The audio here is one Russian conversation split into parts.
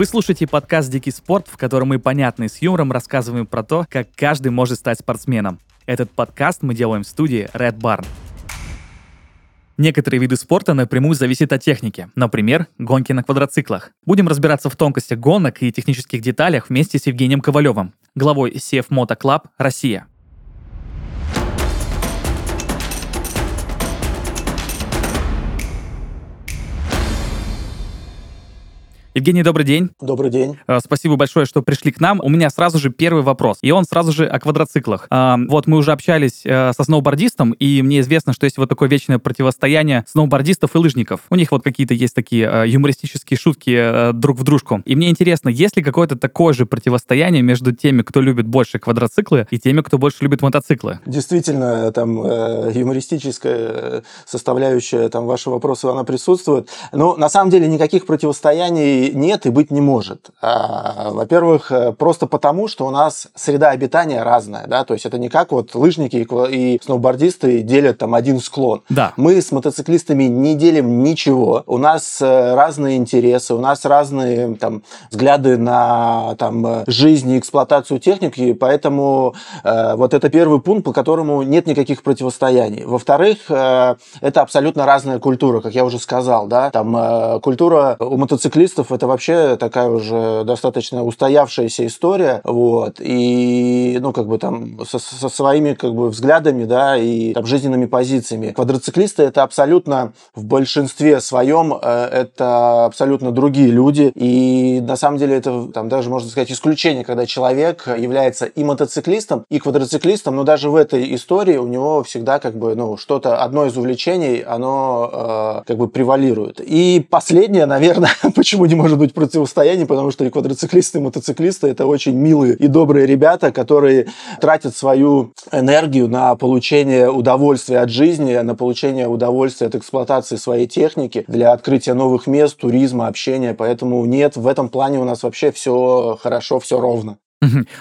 Вы слушаете подкаст «Дикий спорт», в котором мы понятно и с юмором рассказываем про то, как каждый может стать спортсменом. Этот подкаст мы делаем в студии Red Barn. Некоторые виды спорта напрямую зависят от техники. Например, гонки на квадроциклах. Будем разбираться в тонкостях гонок и технических деталях вместе с Евгением Ковалевым, главой CF Moto Club Россия. Евгений, добрый день. Добрый день. Э, Спасибо большое, что пришли к нам. У меня сразу же первый вопрос, и он сразу же о квадроциклах. А, Вот мы уже общались э, со сноубордистом, и мне известно, что есть вот такое вечное противостояние сноубордистов и лыжников. У них вот какие-то есть такие э, юмористические шутки э, друг в дружку. И мне интересно, есть ли какое-то такое же противостояние между теми, кто любит больше квадроциклы, и теми, кто больше любит мотоциклы? Действительно, там э, юмористическая э, составляющая там вашего вопроса, она присутствует. Но на самом деле никаких противостояний нет и быть не может. А, во-первых, э, просто потому, что у нас среда обитания разная, да, то есть это не как вот лыжники и, сноубордисты делят там один склон. Да. Мы с мотоциклистами не делим ничего. У нас э, разные интересы, у нас разные там взгляды на там э, жизнь и эксплуатацию техники, поэтому э, вот это первый пункт, по которому нет никаких противостояний. Во-вторых, э, это абсолютно разная культура, как я уже сказал, да, там э, культура у мотоциклистов это вообще такая уже достаточно устоявшаяся история, вот, и, ну, как бы там со, со своими, как бы, взглядами, да, и там жизненными позициями. Квадроциклисты это абсолютно в большинстве своем э, это абсолютно другие люди, и на самом деле это там даже можно сказать исключение, когда человек является и мотоциклистом, и квадроциклистом, но даже в этой истории у него всегда как бы ну что-то одно из увлечений, оно э, как бы превалирует. И последнее, наверное, почему не может быть противостояния, потому что и квадроциклисты, и мотоциклисты это очень милые и добрые ребята, которые тратят свою энергию на получение удовольствия от жизни, на получение удовольствия от эксплуатации своей техники, для открытия новых мест, туризма, общения. Поэтому нет, в этом плане у нас вообще все хорошо, все ровно.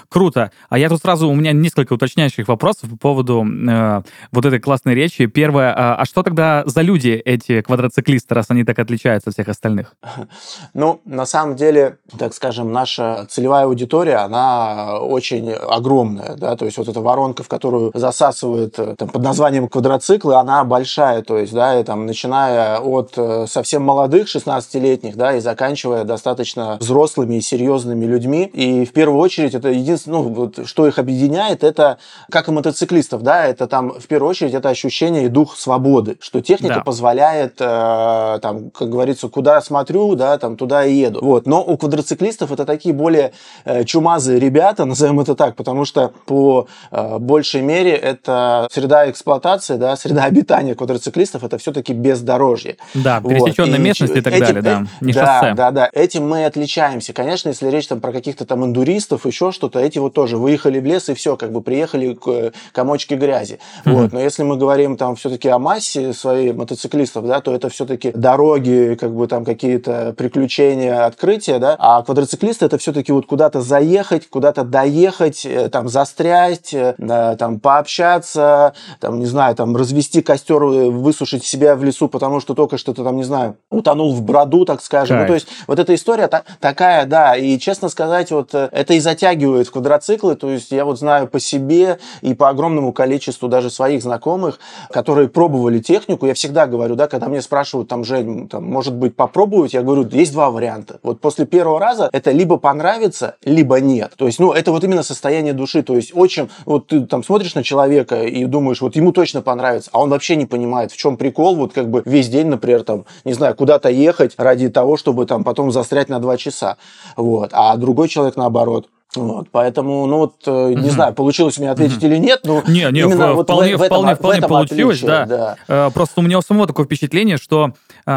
Круто. А я тут сразу, у меня несколько уточняющих вопросов по поводу э, вот этой классной речи. Первое, а, а что тогда за люди эти квадроциклисты, раз они так отличаются от всех остальных? Ну, на самом деле, так скажем, наша целевая аудитория, она очень огромная, да, то есть вот эта воронка, в которую засасывают э, там, под названием квадроциклы, она большая, то есть, да, и там, начиная от э, совсем молодых, 16-летних, да, и заканчивая достаточно взрослыми и серьезными людьми, и в первую очередь это единственное, ну, вот, что их объединяет, это, как и мотоциклистов, да, это там, в первую очередь, это ощущение и дух свободы, что техника Да. позволяет, э, там, как говорится, куда смотрю, да, там, туда и еду. Вот. Но у квадроциклистов это такие более э, чумазые ребята, назовем это так, потому что по э, большей мере это среда эксплуатации, да, среда обитания квадроциклистов, это все-таки бездорожье. Да, Вот. пересеченная И местность и так этим- далее, да, э, не да, шоссе. Да, да, этим мы отличаемся. Конечно, если речь там про каких-то там индуристов, еще что-то, эти вот тоже выехали в лес и все, как бы приехали к э, комочке грязи. Мгм. Вот. Но если мы говорим там все-таки о массе своих мотоциклистов, да, то это все-таки дороги, как бы там какие-то приключения, открытия, да, а квадроциклисты это все-таки вот куда-то заехать, куда-то доехать, э, там застрять, э, да, там пообщаться, там, не знаю, там развести костер, высушить себя в лесу, потому что только что ты там, не знаю, утонул в броду, так скажем. Ну, Кайф. то есть вот эта история та- такая, да, и честно сказать, вот это и затягивает в квадроциклы, то есть я вот знаю по себе и по огромному количеству даже своих знакомых, которые пробовали технику, я всегда говорю, да, когда мне спрашивают, там, Жень, там, может быть, попробовать, я говорю, есть два варианта. Вот после первого раза это либо понравится, либо нет. То есть, ну, это вот именно состояние души, то есть очень, вот ты там смотришь на человека и думаешь, вот ему точно понравится, а он вообще не понимает, в чем прикол, вот как бы весь день, например, там, не знаю, куда-то ехать ради того, чтобы там потом застрять на два часа. Вот. А другой человек наоборот. Вот, поэтому, ну вот, э, не знаю, получилось меня ответить Мгм. или нет, но Не, не, именно в- вот вполне, в, в этом- вполне, в этом получилось, отличие, да. Э, Просто у меня у самого такое впечатление, что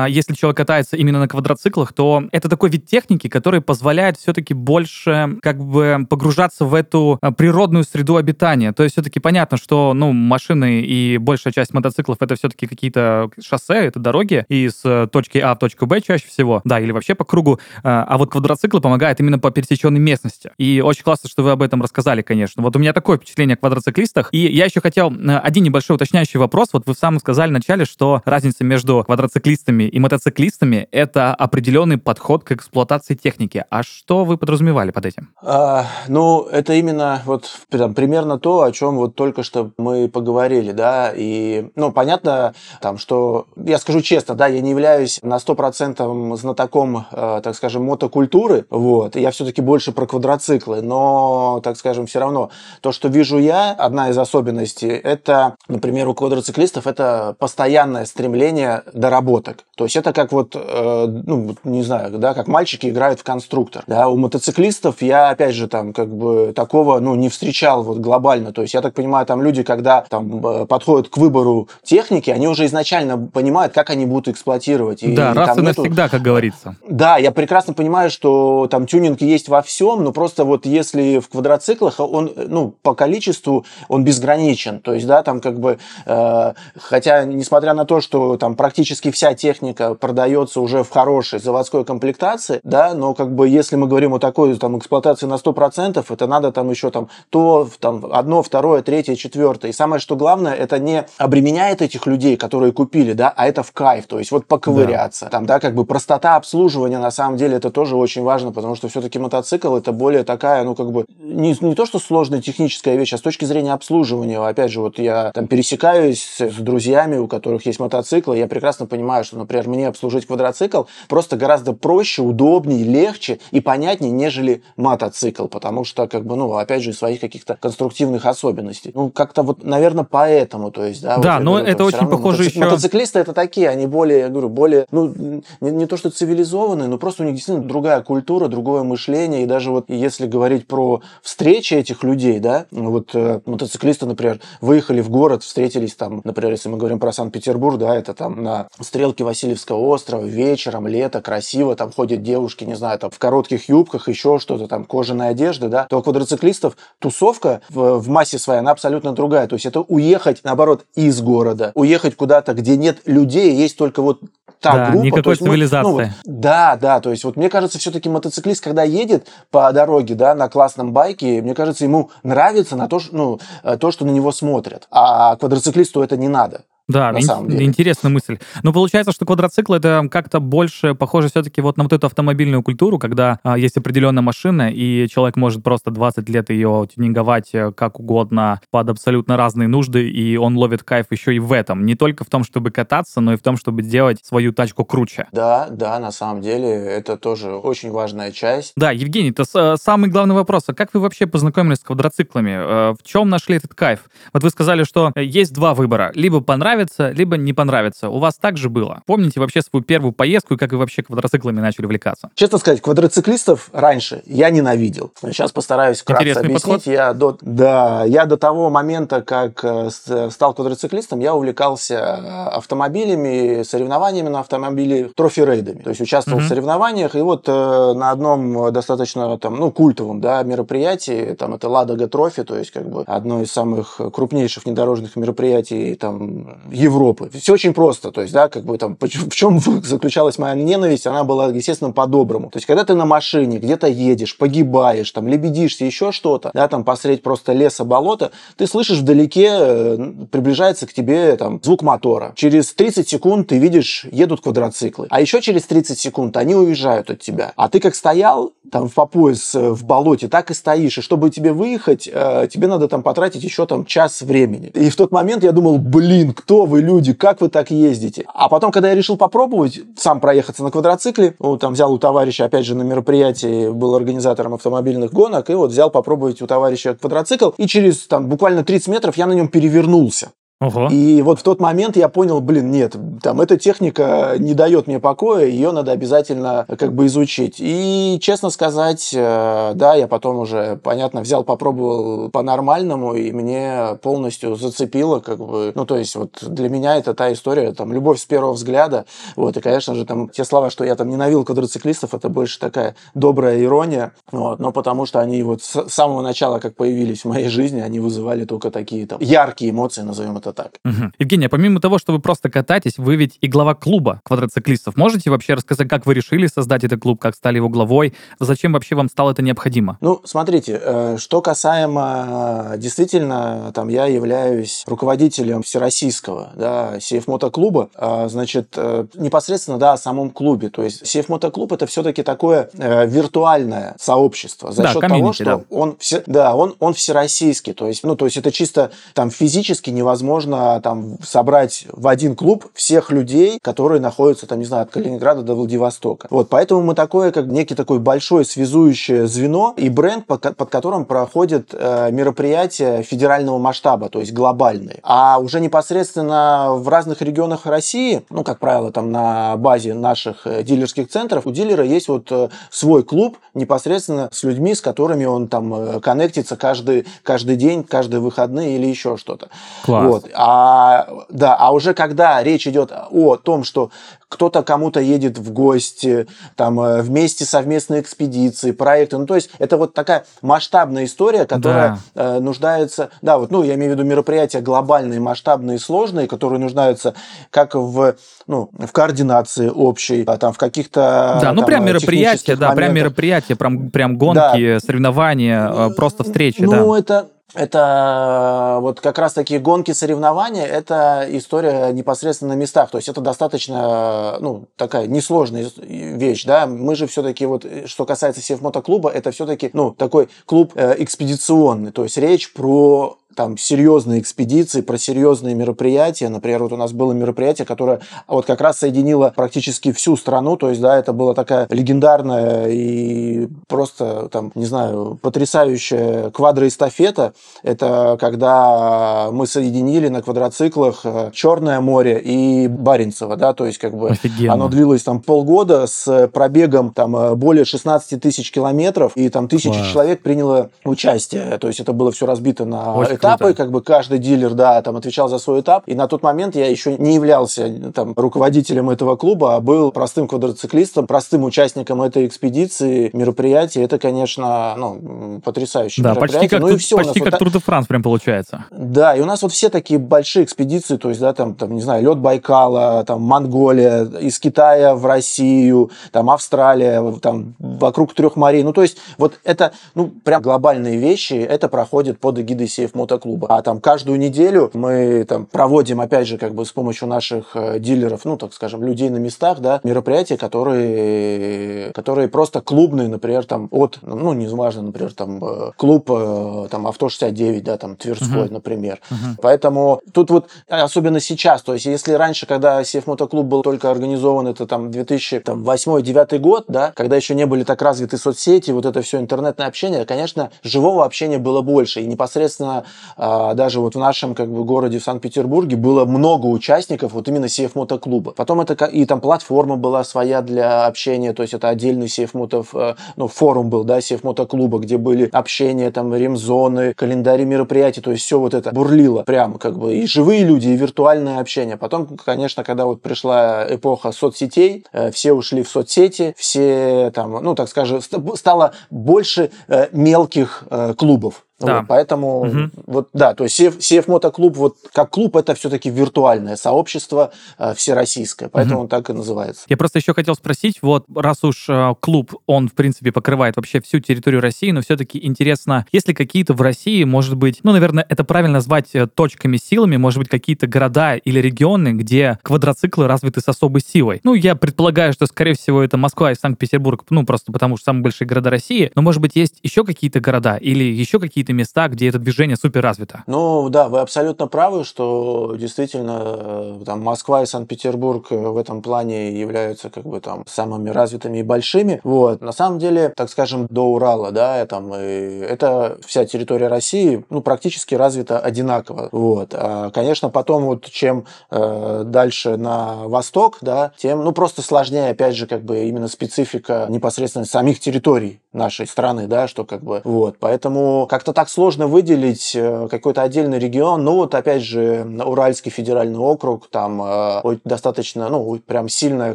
если человек катается именно на квадроциклах, то это такой вид техники, который позволяет все-таки больше как бы погружаться в эту э, природную среду обитания. То есть все-таки понятно, что ну, машины и большая часть мотоциклов это все-таки какие-то шоссе, это дороги из э, точки А в точку Б чаще всего, да, или вообще по кругу. Э, А вот квадроциклы помогают именно по пересеченной местности. И очень классно, что вы об этом рассказали, конечно. Вот у меня такое впечатление о квадроциклистах. И я еще хотел э, один небольшой уточняющий вопрос. Вот вы в самом сказали в начале, что разница между квадроциклистами квадроциклистами и мотоциклистами — это определенный подход к эксплуатации техники. А что вы подразумевали под этим? А, ну, это именно вот там, примерно то, о чем вот только что мы поговорили, да, и, ну, понятно, там, что, я скажу честно, да, я не являюсь на 100% знатоком, э, так скажем, мотокультуры, вот, я все-таки больше про квадроциклы, но, так скажем, все равно, то, что вижу я, одна из особенностей, это, например, у квадроциклистов это постоянное стремление доработок. То есть это как вот, э, ну, не знаю, да, как мальчики играют в конструктор. Да, у мотоциклистов я, опять же, там, как бы такого, ну, не встречал вот глобально. То есть я так понимаю, там люди, когда там э, подходят к выбору техники, они уже изначально понимают, как они будут эксплуатировать. И, да, раз и нету... навсегда, как говорится. Да, я прекрасно понимаю, что там тюнинг есть во всем, но просто вот если в квадроциклах он, ну, по количеству он безграничен. То есть, да, там как бы, э, хотя, несмотря на то, что там практически вся техника продается уже в хорошей заводской комплектации, да, но как бы если мы говорим о такой там эксплуатации на 100%, это надо там еще там то, там одно, второе, третье, четвертое. И самое, что главное, это не обременяет этих людей, которые купили, да, а это в кайф, то есть вот поковыряться. Да. Там, да, как бы простота обслуживания, на самом деле, это тоже очень важно, потому что все-таки мотоцикл это более такая, ну, как бы, не, не то, что сложная техническая вещь, а с точки зрения обслуживания. Опять же, вот я там пересекаюсь с друзьями, у которых есть мотоциклы, я прекрасно понимаю, что, например, мне обслужить квадроцикл просто гораздо проще, удобнее, легче и понятнее, нежели мотоцикл, потому что, как бы, ну, опять же, своих каких-то конструктивных особенностей. Ну, как-то вот, наверное, поэтому, то есть, да. Да, вот, но говорю, это очень похоже мотоцик... еще... Мотоциклисты это такие, они более, я говорю, более, ну, не, не то что цивилизованные, но просто у них действительно другая культура, другое мышление, и даже вот если говорить про встречи этих людей, да, вот э, мотоциклисты, например, выехали в город, встретились там, например, если мы говорим про Санкт-Петербург, да, это там на стрелке Васильевского острова, вечером, лето, красиво, там ходят девушки, не знаю, там в коротких юбках, еще что-то, там кожаная одежда, да, то у квадроциклистов тусовка в, в массе своей, она абсолютно другая. То есть это уехать, наоборот, из города, уехать куда-то, где нет людей, есть только вот та да, группа. Никакой есть, цивилизации. Ну, вот, да, да, то есть вот мне кажется, все-таки мотоциклист, когда едет по дороге, да, на классном байке, мне кажется, ему нравится на то, ну, э, то, что на него смотрят. А квадроциклисту это не надо. Да, на ин- самом деле. интересная мысль. Но получается, что квадроцикл это как-то больше похоже все-таки вот на вот эту автомобильную культуру, когда а, есть определенная машина, и человек может просто 20 лет ее тюнинговать э, как угодно под абсолютно разные нужды, и он ловит кайф еще и в этом. Не только в том, чтобы кататься, но и в том, чтобы делать свою тачку круче. Да, да, на самом деле это тоже очень важная часть. Да, Евгений, это с- самый главный вопрос. А как вы вообще познакомились с квадроциклами? Э, В чем нашли этот кайф? Вот вы сказали, что э, есть два выбора. Либо понравится, либо не понравится. У вас так же было? Помните вообще свою первую поездку и как вы вообще квадроциклами начали увлекаться? Честно сказать, квадроциклистов раньше я ненавидел. Сейчас постараюсь вкратце Интересный объяснить. подход. Я до, да, я до того момента, как э, стал квадроциклистом, я увлекался э, автомобилями, соревнованиями на автомобиле, трофи-рейдами. То есть участвовал Мгм. в соревнованиях, и вот э, на одном достаточно там, ну, культовом да, мероприятии, там это Ладога Трофи, то есть как бы одно из самых крупнейших внедорожных мероприятий там Европы. Все очень просто, то есть, да, как бы там, в чем заключалась моя ненависть, она была, естественно, по-доброму. То есть, когда ты на машине где-то едешь, погибаешь, там, лебедишься, еще что-то, да, там, посредь просто леса, болота, ты слышишь вдалеке, э, приближается к тебе там звук мотора. Через 30 секунд ты видишь, едут квадроциклы. А еще через 30 секунд они уезжают от тебя. А ты как стоял там по пояс э, в болоте, так и стоишь. И чтобы тебе выехать, э, тебе надо там потратить еще там час времени. И в тот момент я думал, блин, кто вы люди, как вы так ездите? А потом, когда я решил попробовать сам проехаться на квадроцикле, ну, там взял у товарища, опять же, на мероприятии, был организатором автомобильных гонок, и вот взял попробовать у товарища квадроцикл, и через там буквально 30 метров я на нем перевернулся. Ого. И вот в тот момент я понял, блин, нет, там эта техника не дает мне покоя, ее надо обязательно как бы изучить. И, честно сказать, э, да, я потом уже, понятно, взял, попробовал по-нормальному, и мне полностью зацепило, как бы, ну, то есть вот для меня это та история, там, любовь с первого взгляда, вот, и, конечно же, там, те слова, что я там ненавидел квадроциклистов, это больше такая добрая ирония, вот, но потому что они вот с самого начала, как появились в моей жизни, они вызывали только такие там яркие эмоции, назовем это так. Угу. Евгений, а помимо того, что вы просто катаетесь, вы ведь и глава клуба квадроциклистов. Можете вообще рассказать, как вы решили создать этот клуб, как стали его главой? Зачем вообще вам стало это необходимо? Ну, смотрите, э, что касаемо э, действительно, там я являюсь руководителем всероссийского, да, сейф мотоклуба, а, значит, э, непосредственно, да, о самом клубе. То есть сейф мотоклуб это все-таки такое виртуальное сообщество за да, счет того, что да. он все, да, он он всероссийский. То есть, ну, то есть это чисто там физически невозможно там собрать в один клуб всех людей, которые находятся там, не знаю, от Калининграда до Владивостока. Вот, поэтому мы такое, как некий такой большое связующее звено и бренд, под, под которым проходят э, мероприятия федерального масштаба, то есть глобальные. А уже непосредственно в разных регионах России, ну, как правило, там на базе наших э, дилерских центров, у дилера есть вот э, свой клуб непосредственно с людьми, с которыми он там э, коннектится каждый, каждый день, каждые выходные или еще что-то. Класс. Вот. А, да, а уже когда речь идет о том, что кто-то кому-то едет в гости, там э, вместе совместные экспедиции, проекты. Ну, то есть это вот такая масштабная история, которая да. э, нуждается, да, вот, ну, я имею в виду мероприятия глобальные, масштабные, сложные, которые нуждаются как в, ну, в координации общей, а там в каких-то Да, ну, там, прям мероприятия, да, моментах. прям мероприятия, прям, прям гонки, да. соревнования, э, просто встречи, ну, да. Ну, это это вот как раз такие гонки соревнования, это история непосредственно на местах. То есть это достаточно, ну, такая несложная вещь, да. Мы же все-таки вот, что касается севмотоклуба, это все-таки, ну, такой клуб э, экспедиционный. То есть речь про там серьезные экспедиции, про серьезные мероприятия. Например, вот у нас было мероприятие, которое вот как раз соединило практически всю страну. То есть, да, это была такая легендарная и просто там, не знаю, потрясающая квадроэстафета. Это когда мы соединили на квадроциклах э, Черное море и Баренцево, да, то есть как бы Офигенно. оно длилось там полгода с пробегом там э, более 16 тысяч километров, и там тысячи человек приняло участие. То есть это было все разбито на Очень этапы, круто. как бы каждый дилер, да, там отвечал за свой этап. И на тот момент я еще не являлся там руководителем этого клуба, а был простым квадроциклистом, простым участником этой экспедиции, мероприятия. Это, конечно, ну, потрясающее да, Почти как, ну, тут, все почти как вот, Тур де Франс прям получается. Да, и у нас вот все такие большие экспедиции, то есть, да, там, там не знаю, лед Байкала, там, Монголия, из Китая в Россию, там, Австралия, там, вокруг трех морей. Ну, то есть, вот это, ну, прям глобальные вещи, это проходит под эгидой Сейф мотоклуба. А там каждую неделю мы там проводим, опять же, как бы с помощью наших э, дилеров, ну, так скажем, людей на местах, да, мероприятия, которые, которые просто клубные, например, там от, ну, не важно, например, там э, клуб э, там Авто 69, да, там Тверской, uh-huh. например. Uh-huh. Поэтому тут вот, особенно сейчас, то есть если раньше, когда Сев Мотоклуб был только организован, это там 2008-2009 год, да, когда еще не были так развиты соцсети, вот это все интернетное общение, конечно, живого общения было больше. И непосредственно а, даже вот в нашем как бы городе в Санкт-Петербурге было много участников вот именно CF мотоклуба. Потом это и там платформа была своя для общения, то есть это отдельный CF мотов, э, ну, форум был, да, CF мотоклуба, где были общения, там, ремзоны, календари мероприятий, то есть все вот это бурлило прямо как бы и живые люди, и виртуальное общение. Потом, конечно, когда вот пришла эпоха соцсетей, э, все ушли в соцсети, все там, ну, так скажем, стало больше э, мелких клубов. Да. Вот, поэтому, угу. вот да, то есть CF, CF Мотоклуб, вот как клуб, это все-таки виртуальное сообщество э, всероссийское, поэтому угу. он так и называется. Я просто еще хотел спросить, вот раз уж э, клуб, он, в принципе, покрывает вообще всю территорию России, но все-таки интересно, есть ли какие-то в России, может быть, ну, наверное, это правильно назвать э, точками силами, может быть, какие-то города или регионы, где квадроциклы развиты с особой силой? Ну, я предполагаю, что, скорее всего, это Москва и Санкт-Петербург, ну, просто потому что самые большие города России, но, может быть, есть еще какие-то города или еще какие-то какие-то места, где это движение супер развито. Ну да, вы абсолютно правы, что действительно э, там Москва и Санкт-Петербург э, в этом плане являются как бы там самыми развитыми и большими. Вот. На самом деле, так скажем, до Урала, да, там, и это вся территория России, ну, практически развита одинаково. Вот. А, конечно, потом вот чем э, дальше на восток, да, тем, ну, просто сложнее, опять же, как бы именно специфика непосредственно самих территорий нашей страны, да, что как бы, вот. Поэтому как-то так так сложно выделить э, какой-то отдельный регион. Ну, вот опять же, Уральский федеральный округ, там э, достаточно, ну, прям сильная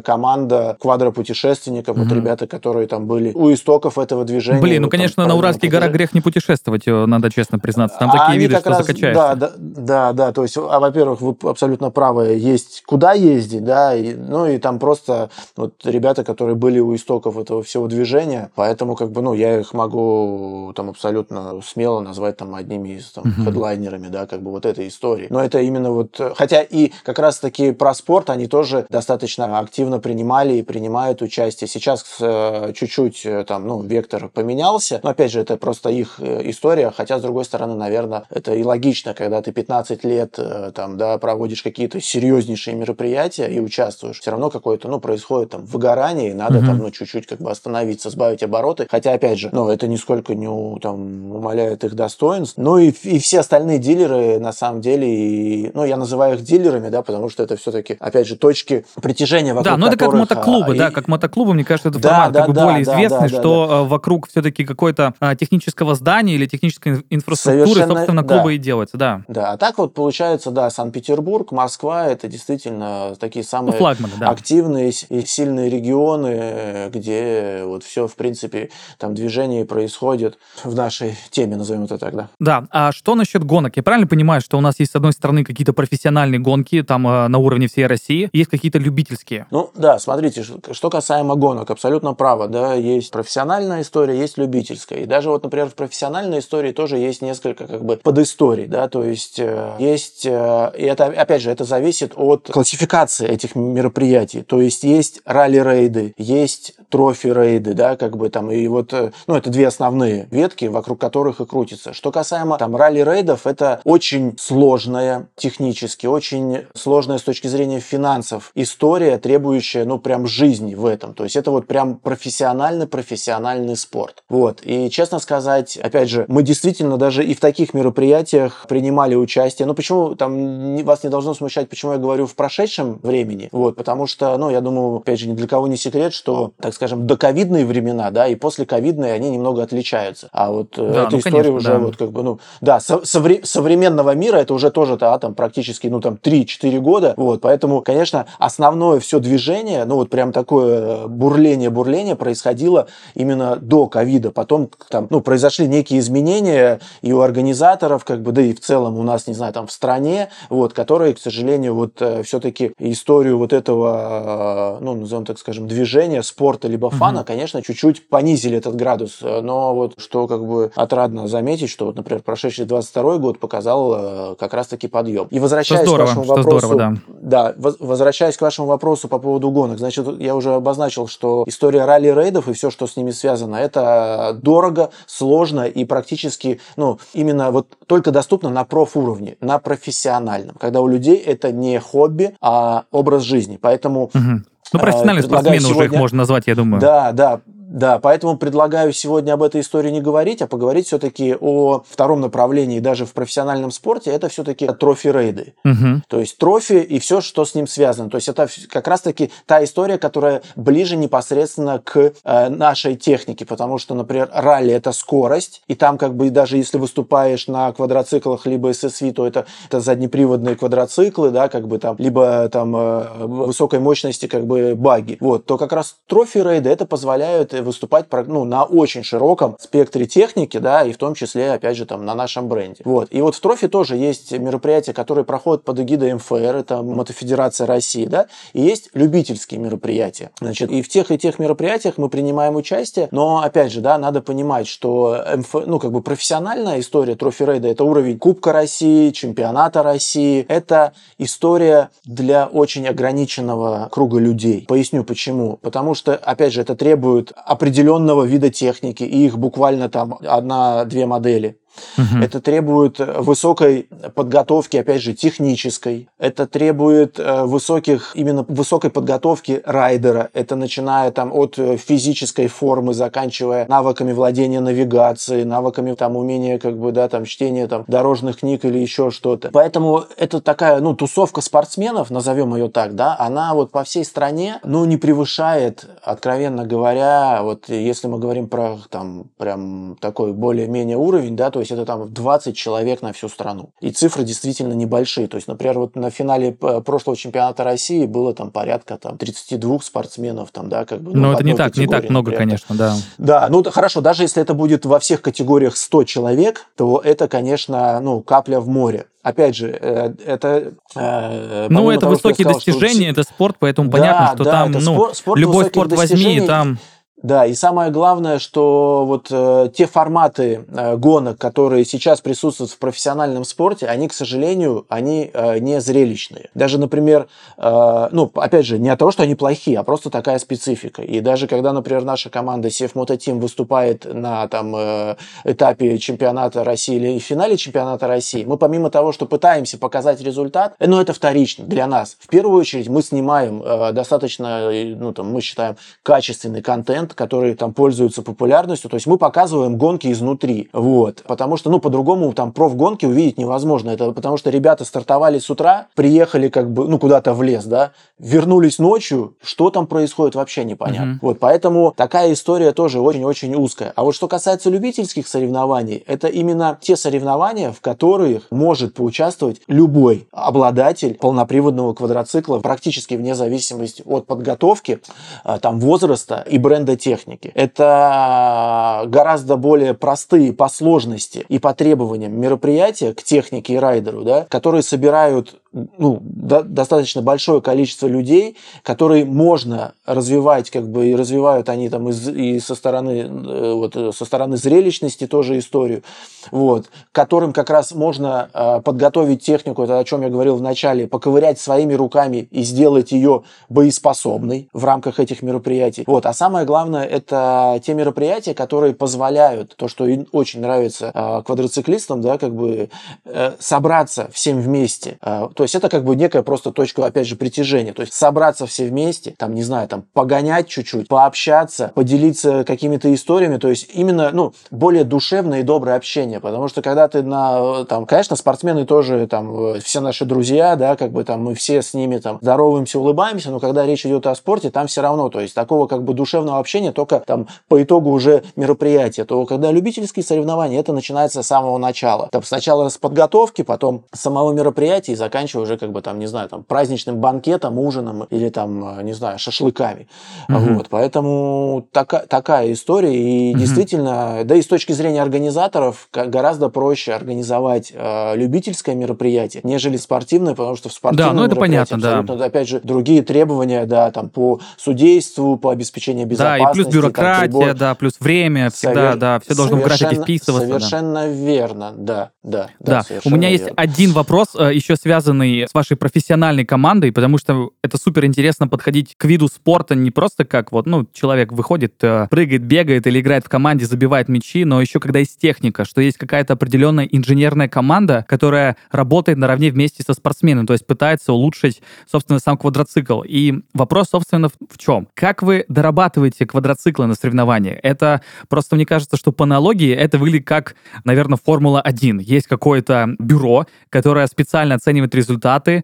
команда квадропутешественников, mm-hmm. вот ребята, которые там были у истоков этого движения. Блин, ну, конечно, на Уральских горах грех не путешествовать, надо честно признаться. Там а такие виды, что раз, закачаешься. Да, да, да, да, то есть, а, во-первых, вы абсолютно правы, есть куда ездить, да, и, ну, и там просто вот ребята, которые были у истоков этого всего движения, поэтому, как бы, ну, я их могу там абсолютно смело назвать там одними из там, mm-hmm. хедлайнерами, да, как бы вот этой истории. Но это именно вот, хотя и как раз-таки про спорт они тоже достаточно активно принимали и принимают участие. Сейчас э, чуть-чуть э, там, ну, вектор поменялся, но опять же, это просто их э, история, хотя, с другой стороны, наверное, это и логично, когда ты 15 лет там, да, проводишь какие-то серьезнейшие мероприятия и участвуешь, все равно какое-то, ну, происходит там выгорание, и надо mm-hmm. там, ну, чуть-чуть как бы остановиться, сбавить обороты. Хотя, опять же, ну, это нисколько не там, умаляет их достоинств. Ну, и, и все остальные дилеры, на самом деле, и, ну, я называю их дилерами, да, потому что это все-таки, опять же, точки притяжения вокруг Да, но это как мотоклубы, а, да, и... как мотоклубы, мне кажется, это да, формат да, как да, более да, известный, да, что да. вокруг все-таки какой-то а, технического здания или технической инфраструктуры, Совершенно, собственно, клубы да. и делается, да. Да, а так вот получается, да, Санкт-Петербург, Москва, это действительно такие самые ну, флагманы, да. активные и сильные регионы, где вот все, в принципе, там движение происходит в нашей теме, назовем это так, да. Да, а что насчет гонок? Я правильно понимаю, что у нас есть, с одной стороны, какие-то профессиональные гонки, там, э, на уровне всей России, есть какие-то любительские? Ну, да, смотрите, что касаемо гонок, абсолютно право, да, есть профессиональная история, есть любительская. И даже вот, например, в профессиональной истории тоже есть несколько, как бы, подисторий, да, то есть э, есть, э, и это, опять же, это зависит от классификации этих мероприятий, то есть есть ралли-рейды, есть трофи-рейды, да, как бы там, и вот, ну, это две основные ветки, вокруг которых и крутится. Что касаемо там ралли-рейдов, это очень сложная технически, очень сложная с точки зрения финансов история, требующая, ну, прям жизни в этом. То есть это вот прям профессиональный-профессиональный спорт. Вот. И, честно сказать, опять же, мы действительно даже и в таких мероприятиях принимали участие. Ну, почему там вас не должно смущать, почему я говорю в прошедшем времени? Вот, потому что, ну, я думаю, опять же, ни для кого не секрет, что, так скажем, доковидные времена, да, и после ковидные они немного отличаются. А вот э, да, эта ну, история конечно, уже да. вот как бы, ну, да, со- совре- современного мира это уже тоже да, там практически, ну, там 3-4 года, вот, поэтому, конечно, основное все движение, ну, вот прям такое бурление-бурление происходило именно до ковида, потом там, ну, произошли некие изменения и у организаторов, как бы, да и в целом у нас, не знаю, там в стране, вот, которые, к сожалению, вот э, все-таки историю вот этого, э, ну, назовем так скажем, движения, спорта либо фана, угу. конечно, чуть-чуть понизили этот градус, но вот что как бы отрадно заметить, что вот, например, прошедший 22 год показал э, как раз-таки подъем. И возвращаясь здорово, к вашему вопросу, здорово, да. да, возвращаясь к вашему вопросу по поводу гонок, значит, я уже обозначил, что история ралли-рейдов и все, что с ними связано, это дорого, сложно и практически, ну, именно вот только доступно на профуровне, на профессиональном, когда у людей это не хобби, а образ жизни. Поэтому угу. Ну, профессиональные спортсмены сегодня... уже их можно назвать, я думаю. Да, да. Да, поэтому предлагаю сегодня об этой истории не говорить, а поговорить все-таки о втором направлении даже в профессиональном спорте. Это все-таки трофи-рейды. Угу. То есть трофи и все, что с ним связано. То есть это как раз-таки та история, которая ближе непосредственно к э, нашей технике, потому что, например, ралли это скорость, и там как бы даже если выступаешь на квадроциклах либо SSV, то это, это заднеприводные квадроциклы, да, как бы там, либо там э, высокой мощности как бы баги. Вот, то как раз трофи-рейды это позволяют выступать ну, на очень широком спектре техники, да, и в том числе, опять же, там, на нашем бренде. Вот. И вот в Трофе тоже есть мероприятия, которые проходят под эгидой МФР, это Мотофедерация России, да, и есть любительские мероприятия. Значит, и в тех и тех мероприятиях мы принимаем участие, но, опять же, да, надо понимать, что МФ, ну, как бы профессиональная история Трофи Рейда – это уровень Кубка России, Чемпионата России, это история для очень ограниченного круга людей. Поясню почему. Потому что, опять же, это требует определенного вида техники, и их буквально там одна-две модели. Угу. Это требует высокой подготовки, опять же, технической. Это требует э, высоких, именно высокой подготовки райдера. Это начиная там от э, физической формы, заканчивая навыками владения навигацией, навыками там умения как бы, да, там чтения там дорожных книг или еще что-то. Поэтому это такая, ну, тусовка спортсменов, назовем ее так, да, она вот по всей стране, ну, не превышает, откровенно говоря, вот если мы говорим про там прям такой более-менее уровень, да, то есть есть это там 20 человек на всю страну. И цифры действительно небольшие. То есть, например, вот на финале э, прошлого чемпионата России было там порядка там 32 спортсменов, там, да, как бы. Ну, Но это не так, не так много, например. конечно, да. Да, ну хорошо, даже если это будет во всех категориях 100 человек, то это, конечно, ну, капля в море опять же, э, это... Э, ну, это того, высокие сказал, достижения, что... это спорт, поэтому да, понятно, что да, там, ну, спорт, спорт любой спорт возьми, там да, и самое главное, что вот э, те форматы э, гонок, которые сейчас присутствуют в профессиональном спорте, они, к сожалению, они э, не зрелищные. Даже, например, э, ну, опять же, не от того, что они плохие, а просто такая специфика. И даже когда, например, наша команда CF Moto Team выступает на там, э, этапе чемпионата России или финале чемпионата России, мы помимо того, что пытаемся показать результат, э, ну, это вторично для нас. В первую очередь мы снимаем э, достаточно, ну, там, мы считаем, качественный контент, контент, который там пользуется популярностью. То есть мы показываем гонки изнутри. Вот. Потому что, ну, по-другому там профгонки увидеть невозможно. Это потому что ребята стартовали с утра, приехали как бы, ну, куда-то в лес, да, вернулись ночью, что там происходит, вообще непонятно. Mm-hmm. Вот, поэтому такая история тоже очень-очень узкая. А вот что касается любительских соревнований, это именно те соревнования, в которых может поучаствовать любой обладатель полноприводного квадроцикла, практически вне зависимости от подготовки, а, там, возраста и бренда техники. Это гораздо более простые по сложности и по требованиям мероприятия к технике и райдеру, да, которые собирают ну, до, достаточно большое количество людей, которые можно развивать, как бы и развивают они там из, и со стороны э, вот со стороны зрелищности тоже историю, вот, которым как раз можно э, подготовить технику, это о чем я говорил в начале, поковырять своими руками и сделать ее боеспособной в рамках этих мероприятий. Вот, а самое главное это те мероприятия, которые позволяют то, что очень нравится э, квадроциклистам, да, как бы э, собраться всем вместе, э, то есть это как бы некая просто точка, опять же, притяжения. То есть собраться все вместе, там, не знаю, там, погонять чуть-чуть, пообщаться, поделиться какими-то историями. То есть именно, ну, более душевное и доброе общение. Потому что когда ты на, там, конечно, спортсмены тоже, там, все наши друзья, да, как бы там мы все с ними там здороваемся, улыбаемся, но когда речь идет о спорте, там все равно, то есть такого как бы душевного общения только там по итогу уже мероприятия. То когда любительские соревнования, это начинается с самого начала. Там сначала с подготовки, потом самого мероприятия и заканчивается заканчивая уже как бы там, не знаю, там праздничным банкетом, ужином или там, э, не знаю, шашлыками. Угу. Вот, поэтому така, такая история. И угу. действительно, да и с точки зрения организаторов гораздо проще организовать э, любительское мероприятие, нежели спортивное, потому что в спортивном да, ну это понятно, да. опять же, другие требования, да, там по судейству, по обеспечению безопасности. Да, и плюс бюрократия, там, да, плюс время, всегда, Совер... да, все должно в графике вписываться. Совершенно да. верно, да, да. Да, да у меня верно. есть один вопрос, э, еще связан связанный с вашей профессиональной командой, потому что это супер интересно подходить к виду спорта не просто как вот, ну, человек выходит, э, прыгает, бегает или играет в команде, забивает мячи, но еще когда есть техника, что есть какая-то определенная инженерная команда, которая работает наравне вместе со спортсменом, то есть пытается улучшить, собственно, сам квадроцикл. И вопрос, собственно, в чем? Как вы дорабатываете квадроциклы на соревнованиях? Это просто, мне кажется, что по аналогии это выглядит как, наверное, Формула-1. Есть какое-то бюро, которое специально оценивает результаты,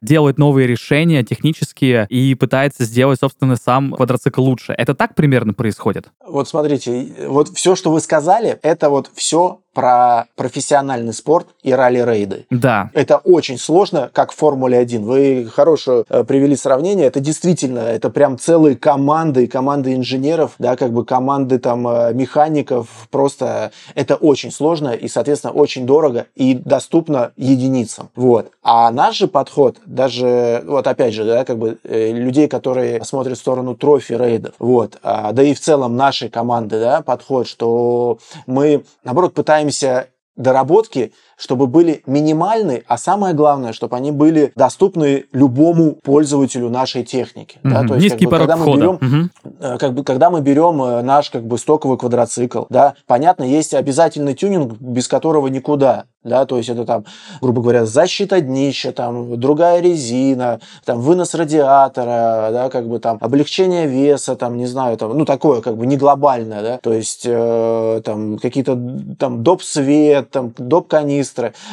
делает новые решения технические и пытается сделать, собственно, сам квадроцикл лучше. Это так примерно происходит? Вот смотрите, вот все, что вы сказали, это вот все про профессиональный спорт и ралли-рейды. Да. Это очень сложно, как в Формуле 1. Вы хорошо э, привели сравнение. Это действительно, это прям целые команды, команды инженеров, да, как бы команды там э, механиков. Просто это очень сложно и, соответственно, очень дорого и доступно единицам. Вот. А наш же подход, даже, вот опять же, да, как бы э, людей, которые смотрят в сторону трофи-рейдов, вот, а, да и в целом нашей команды, да, подход, что мы, наоборот, пытаемся пытаемся доработки, чтобы были минимальны, а самое главное, чтобы они были доступны любому пользователю нашей техники. Mm-hmm. Да? То есть, Низкий как бы, когда мы берем, mm-hmm. как бы, когда мы берем э, наш как бы стоковый квадроцикл, да, понятно, есть обязательный тюнинг, без которого никуда да, то есть это там, грубо говоря, защита днища, там, другая резина, там, вынос радиатора, да, как бы там, облегчение веса, там, не знаю, там, ну, такое, как бы, не глобальное, да, то есть, э, там, какие-то, там, доп. свет, там, доп. канистры,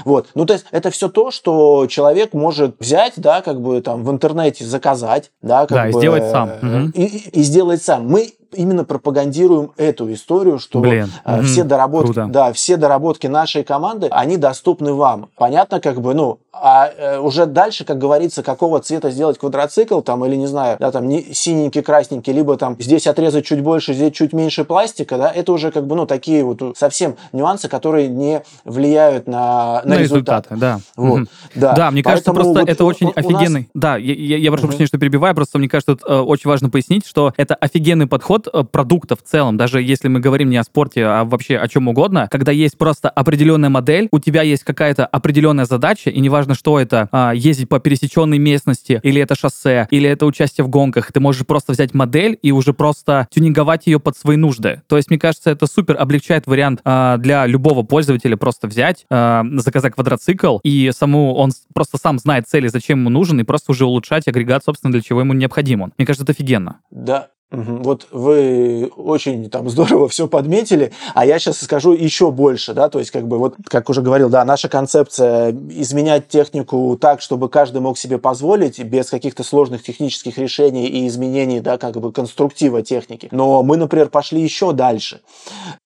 вот, ну, то есть, это все то, что человек может взять, да, как бы, там, в интернете заказать, да, как да, бы, и сделать сам. И, и, и сделать сам. Мы именно пропагандируем эту историю, что Блин, э, все доработки, круто. да, все доработки нашей команды, они доступны вам. Понятно, как бы, ну, а э, уже дальше, как говорится, какого цвета сделать квадроцикл, там, или, не знаю, да, там, не синенький, красненький, либо там здесь отрезать чуть больше, здесь чуть меньше пластика, да, это уже, как бы, ну, такие вот совсем нюансы, которые не влияют на, на, На результат. результаты, да. Вот, Мгм. да. Да, мне кажется, Поэтому просто вот это у- очень у нас- офигенный. Да, я, я, я прошу Мгм. прощения, что перебиваю, просто мне кажется, тут э, очень важно пояснить, что это офигенный подход э, продукта в целом, даже если мы говорим не о спорте, а вообще о чем угодно, когда есть просто определенная модель, у тебя есть какая-то определенная задача, и неважно, что это, а, ездить по пересеченной местности, или это шоссе, или это участие в гонках, ты можешь просто взять модель и уже просто тюнинговать ее под свои нужды. То есть, мне кажется, это супер облегчает вариант а, для любого пользователя просто взять, а, заказать квадроцикл, и саму он просто сам знает цели, зачем ему нужен, и просто уже улучшать агрегат, собственно, для чего ему необходим он. Мне кажется, это офигенно. Да. Вот вы очень там здорово все подметили, а я сейчас скажу еще больше, да, то есть как бы вот, как уже говорил, да, наша концепция изменять технику так, чтобы каждый мог себе позволить без каких-то сложных технических решений и изменений, да, как бы конструктива техники. Но мы, например, пошли еще дальше.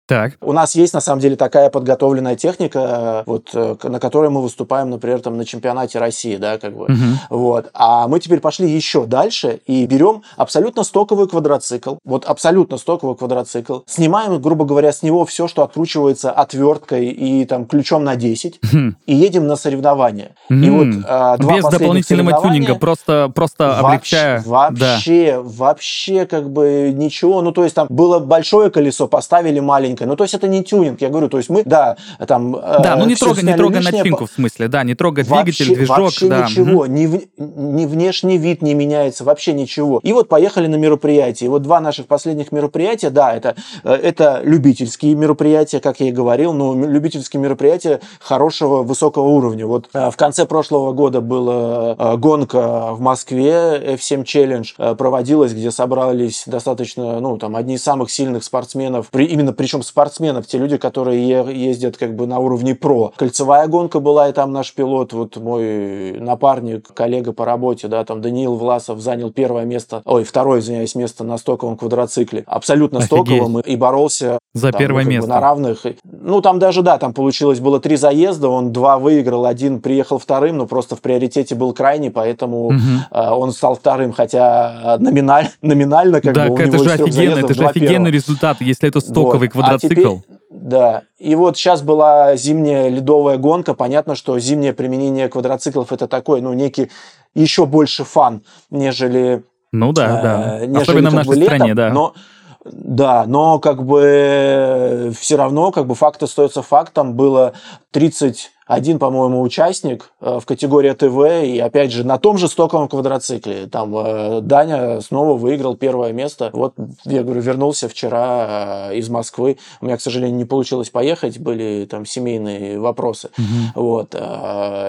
Так. У нас есть, на самом деле, такая подготовленная техника, э, вот, э, на которой мы выступаем, например, там, на чемпионате России, да, как бы. Мгм. Вот. А мы теперь пошли еще дальше и берем абсолютно стоковый квадроцикл, вот абсолютно стоковый квадроцикл, снимаем, грубо говоря, с него все, что откручивается отверткой и там ключом на 10, Хм. и едем на соревнования. И М. вот а, два Без дополнительного тюнинга, просто, просто облегчая. Вообще, Да. вообще, вообще как бы ничего. Ну, то есть там было большое колесо, поставили маленькое. Ну, то есть это не тюнинг. Я говорю, то есть мы, да, там... Да, ну не трогай, не трогай лишнее, начинку, в смысле, да, не трогай Вообще- двигатель, движок, вообще да. ничего, Мгм. ни, ни внешний вид не меняется, вообще ничего. И вот поехали на мероприятие. И вот два наших последних мероприятия, да, это, э, это любительские мероприятия, как я и говорил, но любительские мероприятия хорошего, высокого уровня. Вот э, в конце прошлого года была э, гонка в Москве, F7 Challenge э, проводилась, где собрались достаточно, ну, там, одни из самых сильных спортсменов, при, именно причем спортсменов, те люди, которые ездят как бы на уровне про. Кольцевая гонка была, и там наш пилот, вот мой напарник, коллега по работе, да, там Даниил Власов занял первое место, ой, второе, извиняюсь, место на стоковом квадроцикле. Абсолютно Офигеть. стоковом и боролся За там, первое ну, как бы место. на равных. Ну, там даже, да, там получилось, было три заезда, он два выиграл, один приехал вторым, но просто в приоритете был крайний, поэтому э, он стал вторым, хотя номиналь, номинально как да, бы у это него же офигенно, это же офигенный результат, если это стоковый Вот. А теперь- да. И вот сейчас была зимняя ледовая гонка. Понятно, что зимнее применение квадроциклов это такой, ну, некий еще больше фан, нежели Ну да, э, да. нежели Особенно в бы нашей летом, стране, да. Но, да, но как бы все равно как бы факт остается фактом. Было 31, по-моему, участник э, в категории ТВ, и опять же на том же стоковом квадроцикле. Там э, Даня снова выиграл первое место. Вот, я говорю, вернулся вчера э, из Москвы. У меня, к сожалению, не получилось поехать, были там семейные вопросы. Мгм. Вот.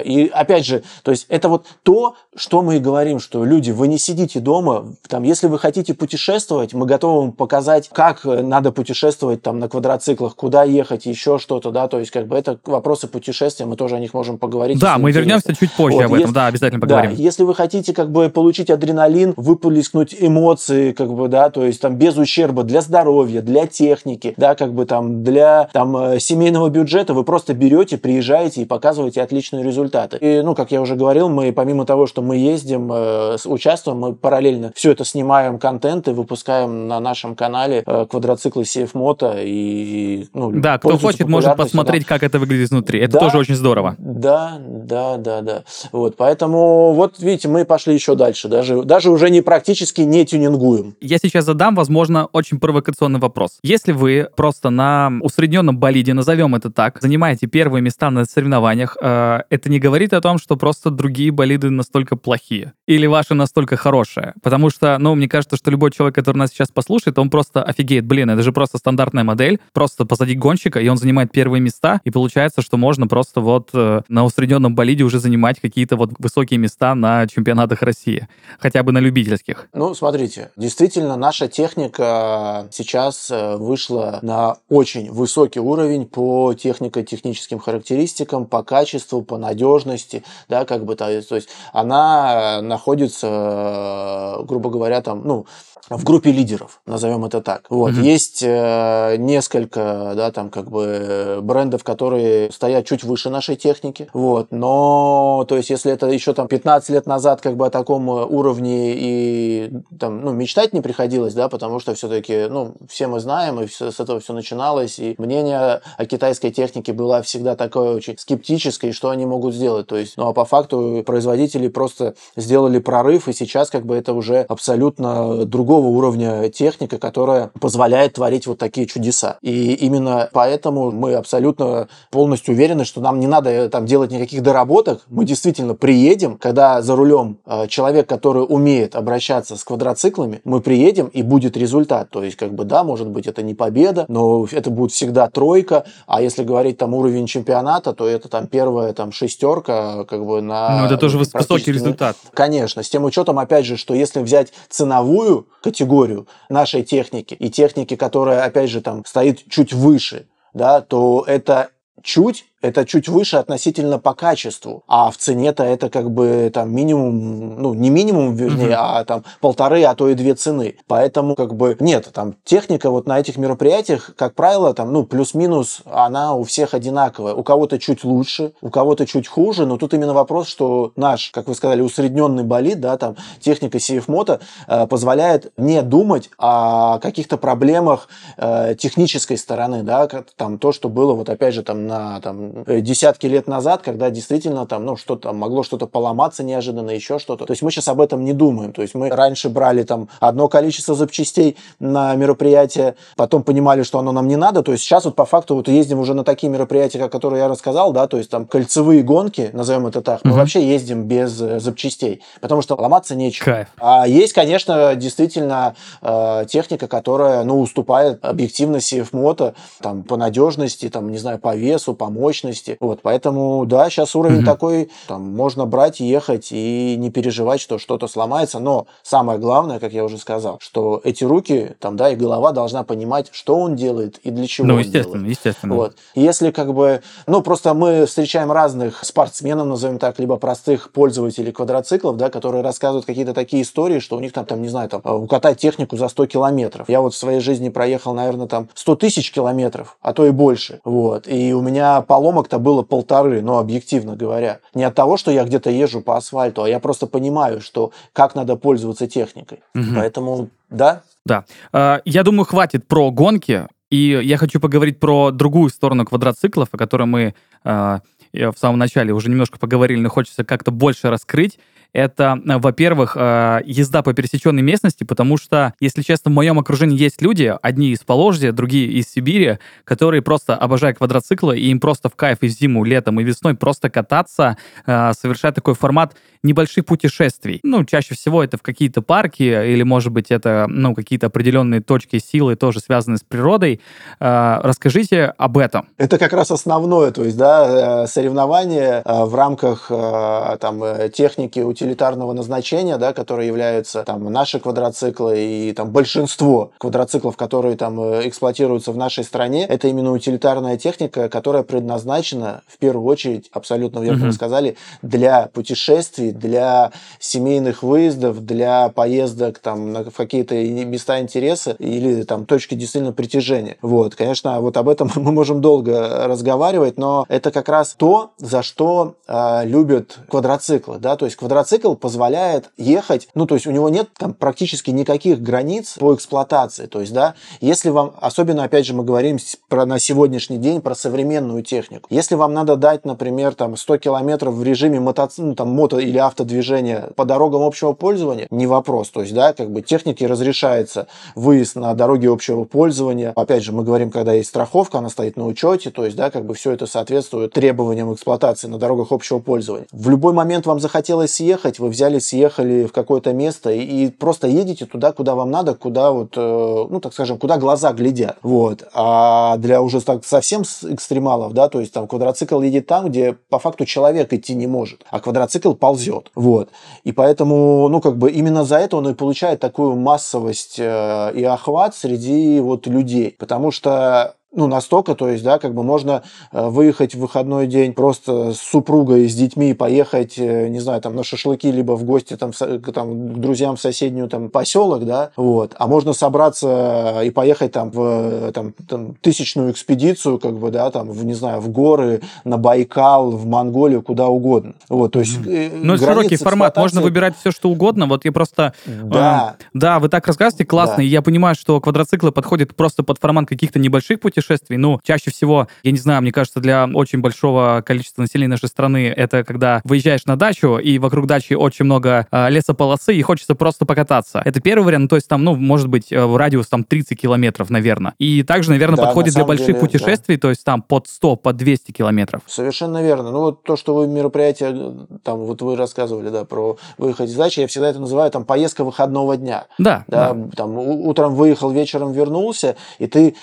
И опять же, то есть это вот то, что мы и говорим, что люди, вы не сидите дома, там, если вы хотите путешествовать, мы готовы вам показать, как надо путешествовать там на квадроциклах, куда ехать, еще что-то, да, то есть как бы это вопросы путешествия, мы тоже о них можем поговорить. Да, мы интересно. вернемся чуть позже Вот, об этом, если- да, обязательно Да, поговорим. если вы хотите как бы получить адреналин, выплеснуть эмоции, как бы, да, то есть там без ущерба для здоровья, для техники, да, как бы там для там э, семейного бюджета, вы просто берете, приезжаете и показываете отличные результаты. И, ну, как я уже говорил, мы помимо того, что мы ездим, э, с- участвуем, мы параллельно все это снимаем контент и выпускаем на нашем канале э, квадроциклы CF Moto и, ну, Да, кто хочет, может популярностью, да. посмотреть, как это выглядит изнутри. Это Да. тоже очень здорово. Да, да, да, да. Вот, поэтому, вот видите, мы пошли еще дальше. Даже, даже уже не практически не тюнингуем. Я сейчас задам, возможно, очень провокационный вопрос. Если вы просто на усредненном болиде, назовем это так, занимаете первые места на соревнованиях, э, это не говорит о том, что просто другие болиды настолько плохие или ваши настолько хорошие. Потому что, ну, мне кажется, что любой человек, который нас сейчас послушает, он просто офигеет. Блин, это же просто стандартная модель, просто посади гонщика, и он занимает первые места, и получается, что можно просто вот э, на усредненном болиде уже занимать какие-то вот высокие места на чемпионатах России, хотя бы на любительских. Ну, смотрите, действительно, наша техника сейчас э, вышла на очень высокий уровень по технико-техническим характеристикам, по качеству, по надежности, да, как бы, то есть, то есть она находится, грубо говоря, там, ну, в группе лидеров, назовем это так. Вот. Mm-hmm. Есть э, несколько, да, там, как бы брендов, которые стоят чуть выше нашей техники. Вот. Но, то есть, если это еще там 15 лет назад как бы о таком уровне и там, ну, мечтать не приходилось, да, потому что все-таки, ну, все мы знаем, и все, с этого все начиналось, и мнение о китайской технике было всегда такое очень скептическое, что они могут сделать. То есть, ну, а по факту производители просто сделали прорыв, и сейчас как бы это уже абсолютно другого уровня техника, которая позволяет творить вот такие чудеса. И именно поэтому мы абсолютно полностью уверены, что нам не надо э, там делать никаких доработок. Мы действительно приедем, когда за рулем э, человек, который умеет обращаться с квадроциклами, мы приедем и будет результат. То есть, как бы, да, может быть, это не победа, но это будет всегда тройка. А если говорить там уровень чемпионата, то это там первая там шестерка, как бы на... Ну, это тоже высокий результат. Конечно, с тем учетом, опять же, что если взять ценовую категорию нашей техники и техники, которая, опять же, там стоит чуть выше, да, то это чуть это чуть выше относительно по качеству, а в цене-то это как бы там минимум, ну не минимум, вернее, uh-huh. а там полторы, а то и две цены. Поэтому как бы нет, там техника вот на этих мероприятиях, как правило, там, ну плюс-минус, она у всех одинаковая. У кого-то чуть лучше, у кого-то чуть хуже, но тут именно вопрос, что наш, как вы сказали, усредненный болид, да, там техника CF Moto э, позволяет не думать о каких-то проблемах э, технической стороны, да, как, там то, что было вот опять же там на там десятки лет назад, когда действительно там, ну, что-то могло что-то поломаться неожиданно, еще что-то. То есть мы сейчас об этом не думаем. То есть мы раньше брали там одно количество запчастей на мероприятие, потом понимали, что оно нам не надо. То есть сейчас вот по факту вот ездим уже на такие мероприятия, как которые я рассказал, да, то есть там кольцевые гонки, назовем это так, мы вообще ездим без э, запчастей, потому что ломаться нечего. Кайф. А есть, конечно, действительно э, техника, которая, ну, уступает объективно CF Moto, там, по надежности, там, не знаю, по весу, по мощности, мощности. Вот, поэтому, да, сейчас уровень угу. такой, там, можно брать, ехать и не переживать, что что-то сломается, но самое главное, как я уже сказал, что эти руки, там, да, и голова должна понимать, что он делает и для чего ну, он естественно, делает. естественно. Вот. Если как бы, ну, просто мы встречаем разных спортсменов, назовем так, либо простых пользователей квадроциклов, да, которые рассказывают какие-то такие истории, что у них там, там, не знаю, там, укатать технику за 100 километров. Я вот в своей жизни проехал, наверное, там 100 тысяч километров, а то и больше. Вот. И у меня поломка поломок-то было полторы, ну, объективно говоря. Не от того, что я где-то езжу по асфальту, а я просто понимаю, что как надо пользоваться техникой. Угу. Поэтому, да. Да. А, я думаю, хватит про гонки. И я хочу поговорить про другую сторону квадроциклов, о которой мы а, в самом начале уже немножко поговорили, но хочется как-то больше раскрыть это, э, во-первых, э, езда по пересеченной местности, потому что, если честно, в моем окружении есть люди, одни из Положья, другие из Сибири, которые просто обожают квадроциклы, и им просто в кайф и зиму, летом, и весной просто кататься, э, совершать такой формат небольших путешествий. Ну, чаще всего это в какие-то парки, или, может быть, это, ну, какие-то определенные точки силы, тоже связанные с природой. Расскажите об этом. Это как раз основное, то есть, да, соревнование в рамках там техники, утилитарного назначения, да, которые являются там наши квадроциклы и там большинство квадроциклов, которые там э, эксплуатируются в нашей стране, это именно утилитарная техника, которая предназначена в первую очередь, абсолютно верно вы сказали, для путешествий, для семейных выездов, для поездок там на, какие-то места интереса или там точки действительно притяжения. Вот, конечно, вот об этом мы можем долго разговаривать, но это как раз то, за что э, любят квадроциклы, да, то есть квадроциклы мотоцикл позволяет ехать, ну, то есть у него нет там практически никаких границ по эксплуатации. То есть, да, если вам, особенно, опять же, мы говорим про на сегодняшний день про современную технику. Если вам надо дать, например, там 100 километров в режиме мото, ну, там, мото или автодвижения по дорогам общего пользования, не вопрос. То есть, да, как бы технике разрешается выезд на дороги общего пользования. Опять же, мы говорим, когда есть страховка, она стоит на учете, то есть, да, как бы все это соответствует требованиям эксплуатации на дорогах общего пользования. В любой момент вам захотелось съехать, съехать, вы взяли, съехали в какое-то место и, и просто едете туда, куда вам надо, куда вот, э, ну, так скажем, куда глаза глядят. Вот. А для уже так совсем экстремалов, да, то есть там квадроцикл едет там, где по факту человек идти не может, а квадроцикл ползет. Вот. И поэтому, ну, как бы именно за это он и получает такую массовость э, и охват среди вот людей. Потому что ну, настолько, то есть, да, как бы можно э, выехать в выходной день просто с супругой, с детьми, поехать, э, не знаю, там, на шашлыки, либо в гости, там, там, к друзьям в соседнюю, там, поселок, да, вот, а можно собраться и поехать, там, в, там, там, тысячную экспедицию, как бы, да, там, в, не знаю, в горы, на Байкал, в Монголию, куда угодно, вот, то есть... Mm-hmm. Ну, широкий формат, можно выбирать все, что угодно, вот я просто... Да. Э, да, вы так рассказываете, классно, да. и я понимаю, что квадроциклы подходят просто под формат каких-то небольших путешествий, путешествий. Ну, чаще всего, я не знаю, мне кажется, для очень большого количества населения нашей страны это когда выезжаешь на дачу, и вокруг дачи очень много э, лесополосы, и хочется просто покататься. Это первый вариант, то есть там, ну, может быть, э, в радиус там 30 километров, наверное. И также, наверное, да, подходит на для больших деле, путешествий, да. то есть там под 100, под 200 километров. Совершенно верно. Ну, вот то, что вы мероприятие, там, вот вы рассказывали, да, про выехать из дачи, я всегда это называю там поездка выходного дня. Да. да, да. Там утром выехал, вечером вернулся, и ты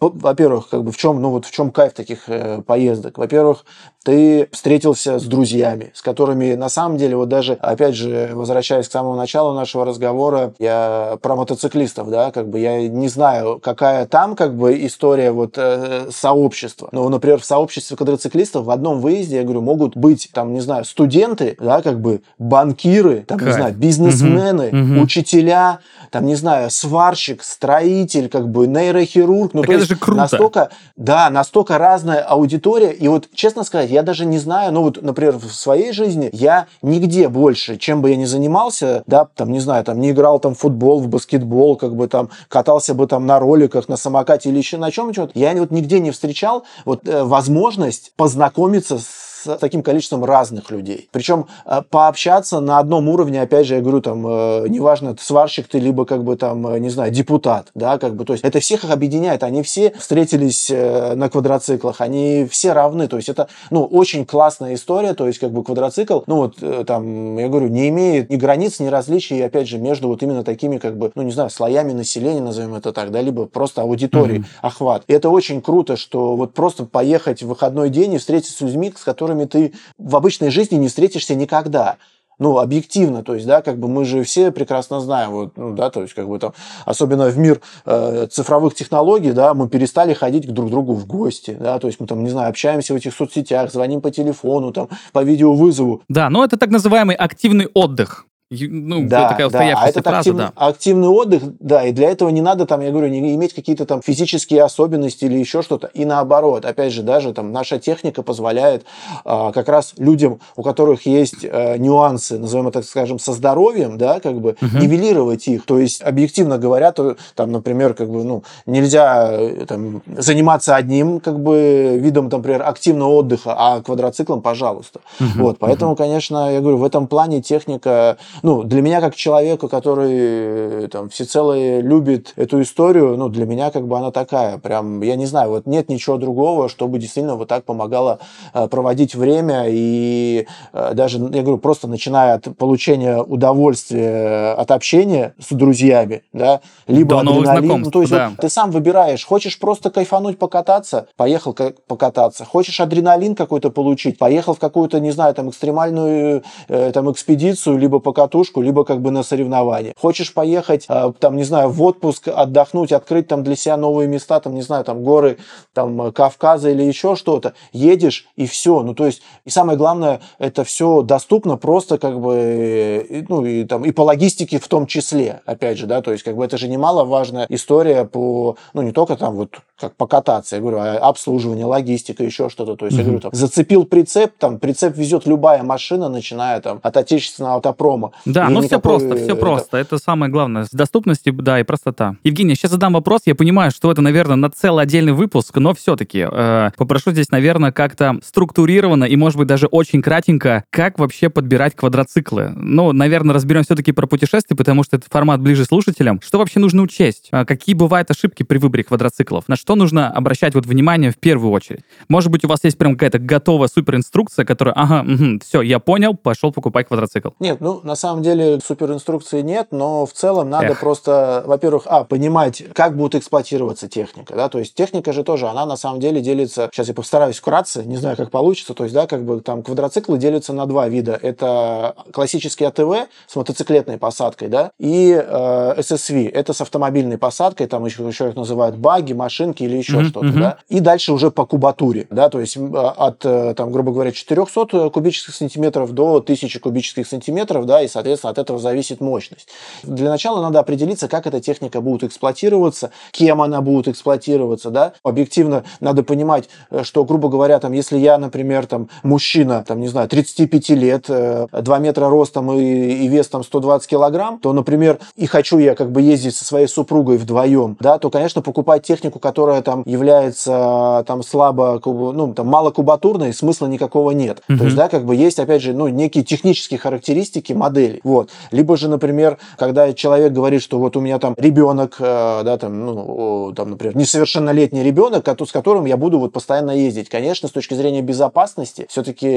во-первых, как бы в чем, ну вот в чем кайф таких э, поездок? Во-первых, ты встретился с друзьями, с которыми на самом деле, вот даже, опять же, возвращаясь к самому началу нашего разговора, я про мотоциклистов, да, как бы я не знаю, какая там как бы история вот э, сообщества. Но, например, в сообществе квадроциклистов в одном выезде, я говорю, могут быть там, не знаю, студенты, да, как бы банкиры, там, Кайф. не знаю, бизнесмены, угу. учителя, там, не знаю, сварщик, строитель, как бы нейрохирург. Ну, так то это есть же круто. Настолько, да, настолько разная аудитория. И вот, честно сказать, я даже не знаю, ну вот, например, в своей жизни я нигде больше, чем бы я ни занимался, да, там, не знаю, там, не играл там в футбол, в баскетбол, как бы там, катался бы там на роликах, на самокате или еще на чем-нибудь, я вот нигде не встречал вот э, возможность познакомиться с с таким количеством разных людей. Причем э, пообщаться на одном уровне, опять же, я говорю, там, э, неважно, сварщик ты, либо, как бы, там, э, не знаю, депутат, да, как бы, то есть это всех их объединяет, они все встретились на квадроциклах, они все равны, то есть это, ну, очень классная история, то есть, как бы, квадроцикл, ну, вот, там, я говорю, не имеет ни границ, ни различий, опять же, между вот именно такими, как бы, ну, не знаю, слоями населения, назовем это так, да, либо просто аудитории, mm-hmm. охват. И это очень круто, что вот просто поехать в выходной день и встретиться с людьми, с которыми которыми ты в обычной жизни не встретишься никогда ну, объективно, то есть, да, как бы мы же все прекрасно знаем, вот, ну, да, то есть, как бы там, особенно в мир э, цифровых технологий, да, мы перестали ходить друг другу в гости, да, то есть мы там, не знаю, общаемся в этих соцсетях, звоним по телефону, там, по видеовызову. Да, но это так называемый активный отдых. Ну, да, такая да. а этот фраза, актив, да. активный отдых, да, и для этого не надо, там, я говорю, не иметь какие-то там физические особенности или еще что-то. И наоборот, опять же, даже там наша техника позволяет а, как раз людям, у которых есть а, нюансы, назовем это, так скажем, со здоровьем, да, как бы угу. нивелировать их. То есть, объективно говоря, то, там, например, как бы, ну, нельзя э, там, заниматься одним, как бы, видом, там, например, активного отдыха, а квадроциклом, пожалуйста. Угу. Вот, поэтому, угу. конечно, я говорю, в этом плане техника ну, для меня, как человека, который там всецело любит эту историю, ну, для меня как бы она такая, прям, я не знаю, вот нет ничего другого, чтобы действительно вот так помогало э, проводить время и э, даже, я говорю, просто начиная от получения удовольствия от общения с друзьями, да, либо До адреналин, ну, то есть да. вот, ты сам выбираешь, хочешь просто кайфануть, покататься, поехал покататься, хочешь адреналин какой-то получить, поехал в какую-то, не знаю, там экстремальную э, там экспедицию, либо покататься катушку, либо как бы на соревнования. Хочешь поехать, а, там, не знаю, в отпуск, отдохнуть, открыть там для себя новые места, там, не знаю, там, горы, там, Кавказа или еще что-то, едешь и все. Ну, то есть, и самое главное, это все доступно просто как бы, ну, и там, и по логистике в том числе, опять же, да, то есть, как бы это же немаловажная история по, ну, не только там вот как покататься, я говорю, а обслуживание, логистика, еще что-то. То есть, mm-hmm. я говорю, там, зацепил прицеп, там, прицеп везет любая машина, начиная там от отечественного автопрома. Да, ну все просто, все это... просто. Это самое главное. С доступностью, да, и простота. Евгений, сейчас задам вопрос. Я понимаю, что это, наверное, на целый отдельный выпуск, но все-таки э, попрошу здесь, наверное, как-то структурированно и, может быть, даже очень кратенько, как вообще подбирать квадроциклы. Ну, наверное, разберем все-таки про путешествия, потому что этот формат ближе слушателям. Что вообще нужно учесть? А какие бывают ошибки при выборе квадроциклов? На что нужно обращать вот внимание в первую очередь? Может быть, у вас есть прям какая-то готовая суперинструкция, которая, ага, угу, все, я понял, пошел покупать квадроцикл. Нет, ну, на самом деле суперинструкции нет, но в целом надо Эх. просто, во-первых, а, понимать, как будет эксплуатироваться техника, да, то есть техника же тоже, она на самом деле делится, сейчас я постараюсь вкратце, не знаю, как получится, то есть, да, как бы там квадроциклы делятся на два вида. Это классический АТВ с мотоциклетной посадкой, да, и э, SSV, это с автомобильной посадкой, там еще, еще их называют баги, машинки или еще Мгм, что-то, да. И дальше уже по кубатуре, да, то есть от, э, там, грубо говоря, 400 кубических сантиметров до 1000 кубических сантиметров, да, и, соответственно, от этого зависит мощность. Для начала надо определиться, как эта техника будет эксплуатироваться, кем она будет эксплуатироваться, да. Объективно надо понимать, э, что, грубо говоря, там, если я, например, там, мужчина, там, не знаю, 35 лет, э, 2 метра ростом и, и вес там 120 килограмм, то, например, и хочу я как бы ездить со своей супругой вдвоем, да, то, конечно, покупать технику, которая там является э, там слабо, ну, там малокубатурной, смысла никакого нет. Мгм. То есть, да, как бы есть, опять же, ну, некие технические характеристики модели. Вот. Либо же, например, когда человек говорит, что вот у меня там ребенок, э, да, там, ну, там, например, несовершеннолетний ребенок, с которым я буду вот постоянно ездить. Конечно, с точки зрения безопасности, все-таки,